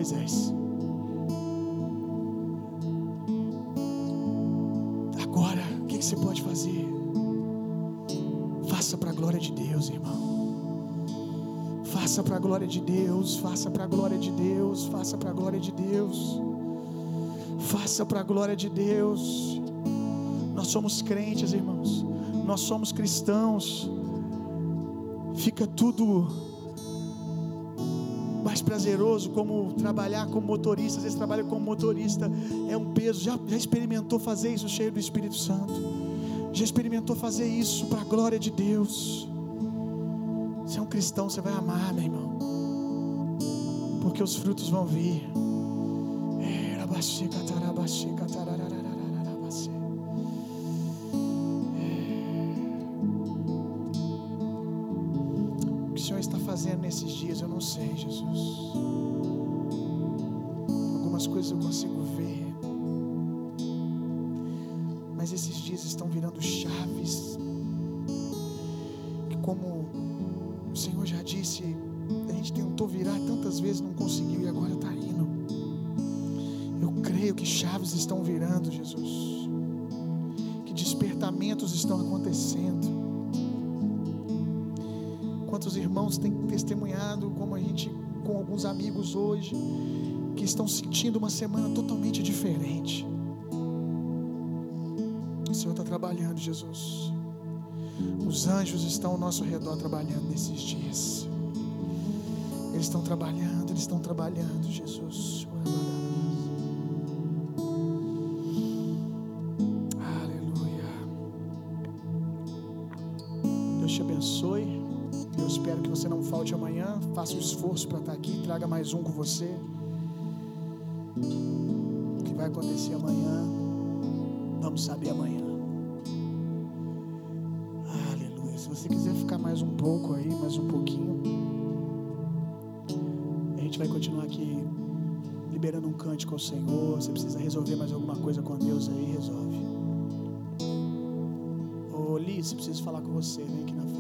Moisés? Agora, o que você pode fazer? Faça para a glória de Deus, irmão. Faça para a glória de Deus, faça para a glória de Deus, faça para a glória de Deus. Faça para a glória de Deus. Nós somos crentes, irmãos. Nós somos cristãos. Fica tudo prazeroso como trabalhar como motorista. Às vezes trabalha como motorista é um peso. Já, já experimentou fazer isso cheio do Espírito Santo? Já experimentou fazer isso para a glória de Deus? Você é um cristão, você vai amar, meu irmão, porque os frutos vão vir. O nesses dias, eu não sei, Jesus. Algumas coisas eu consigo ver, mas esses dias estão virando chaves. Que, como o Senhor já disse, a gente tentou virar tantas vezes, não conseguiu e agora está indo. Eu creio que chaves estão virando, Jesus. Que despertamentos estão acontecendo. Quantos irmãos têm testemunhado, como a gente, com alguns amigos hoje, que estão sentindo uma semana totalmente diferente. O Senhor está trabalhando, Jesus. Os anjos estão ao nosso redor trabalhando nesses dias. Eles estão trabalhando, eles estão trabalhando, Jesus. Aleluia. Deus te abençoe. Eu espero que você não falte amanhã. Faça o esforço para estar aqui. Traga mais um com você. O que vai acontecer amanhã, vamos saber amanhã. Aleluia. Se você quiser ficar mais um pouco aí, mais um pouquinho, a gente vai continuar aqui liberando um cântico ao Senhor. Você precisa resolver mais alguma coisa com Deus aí, resolve. Ô Liz, preciso falar com você, vem aqui na frente.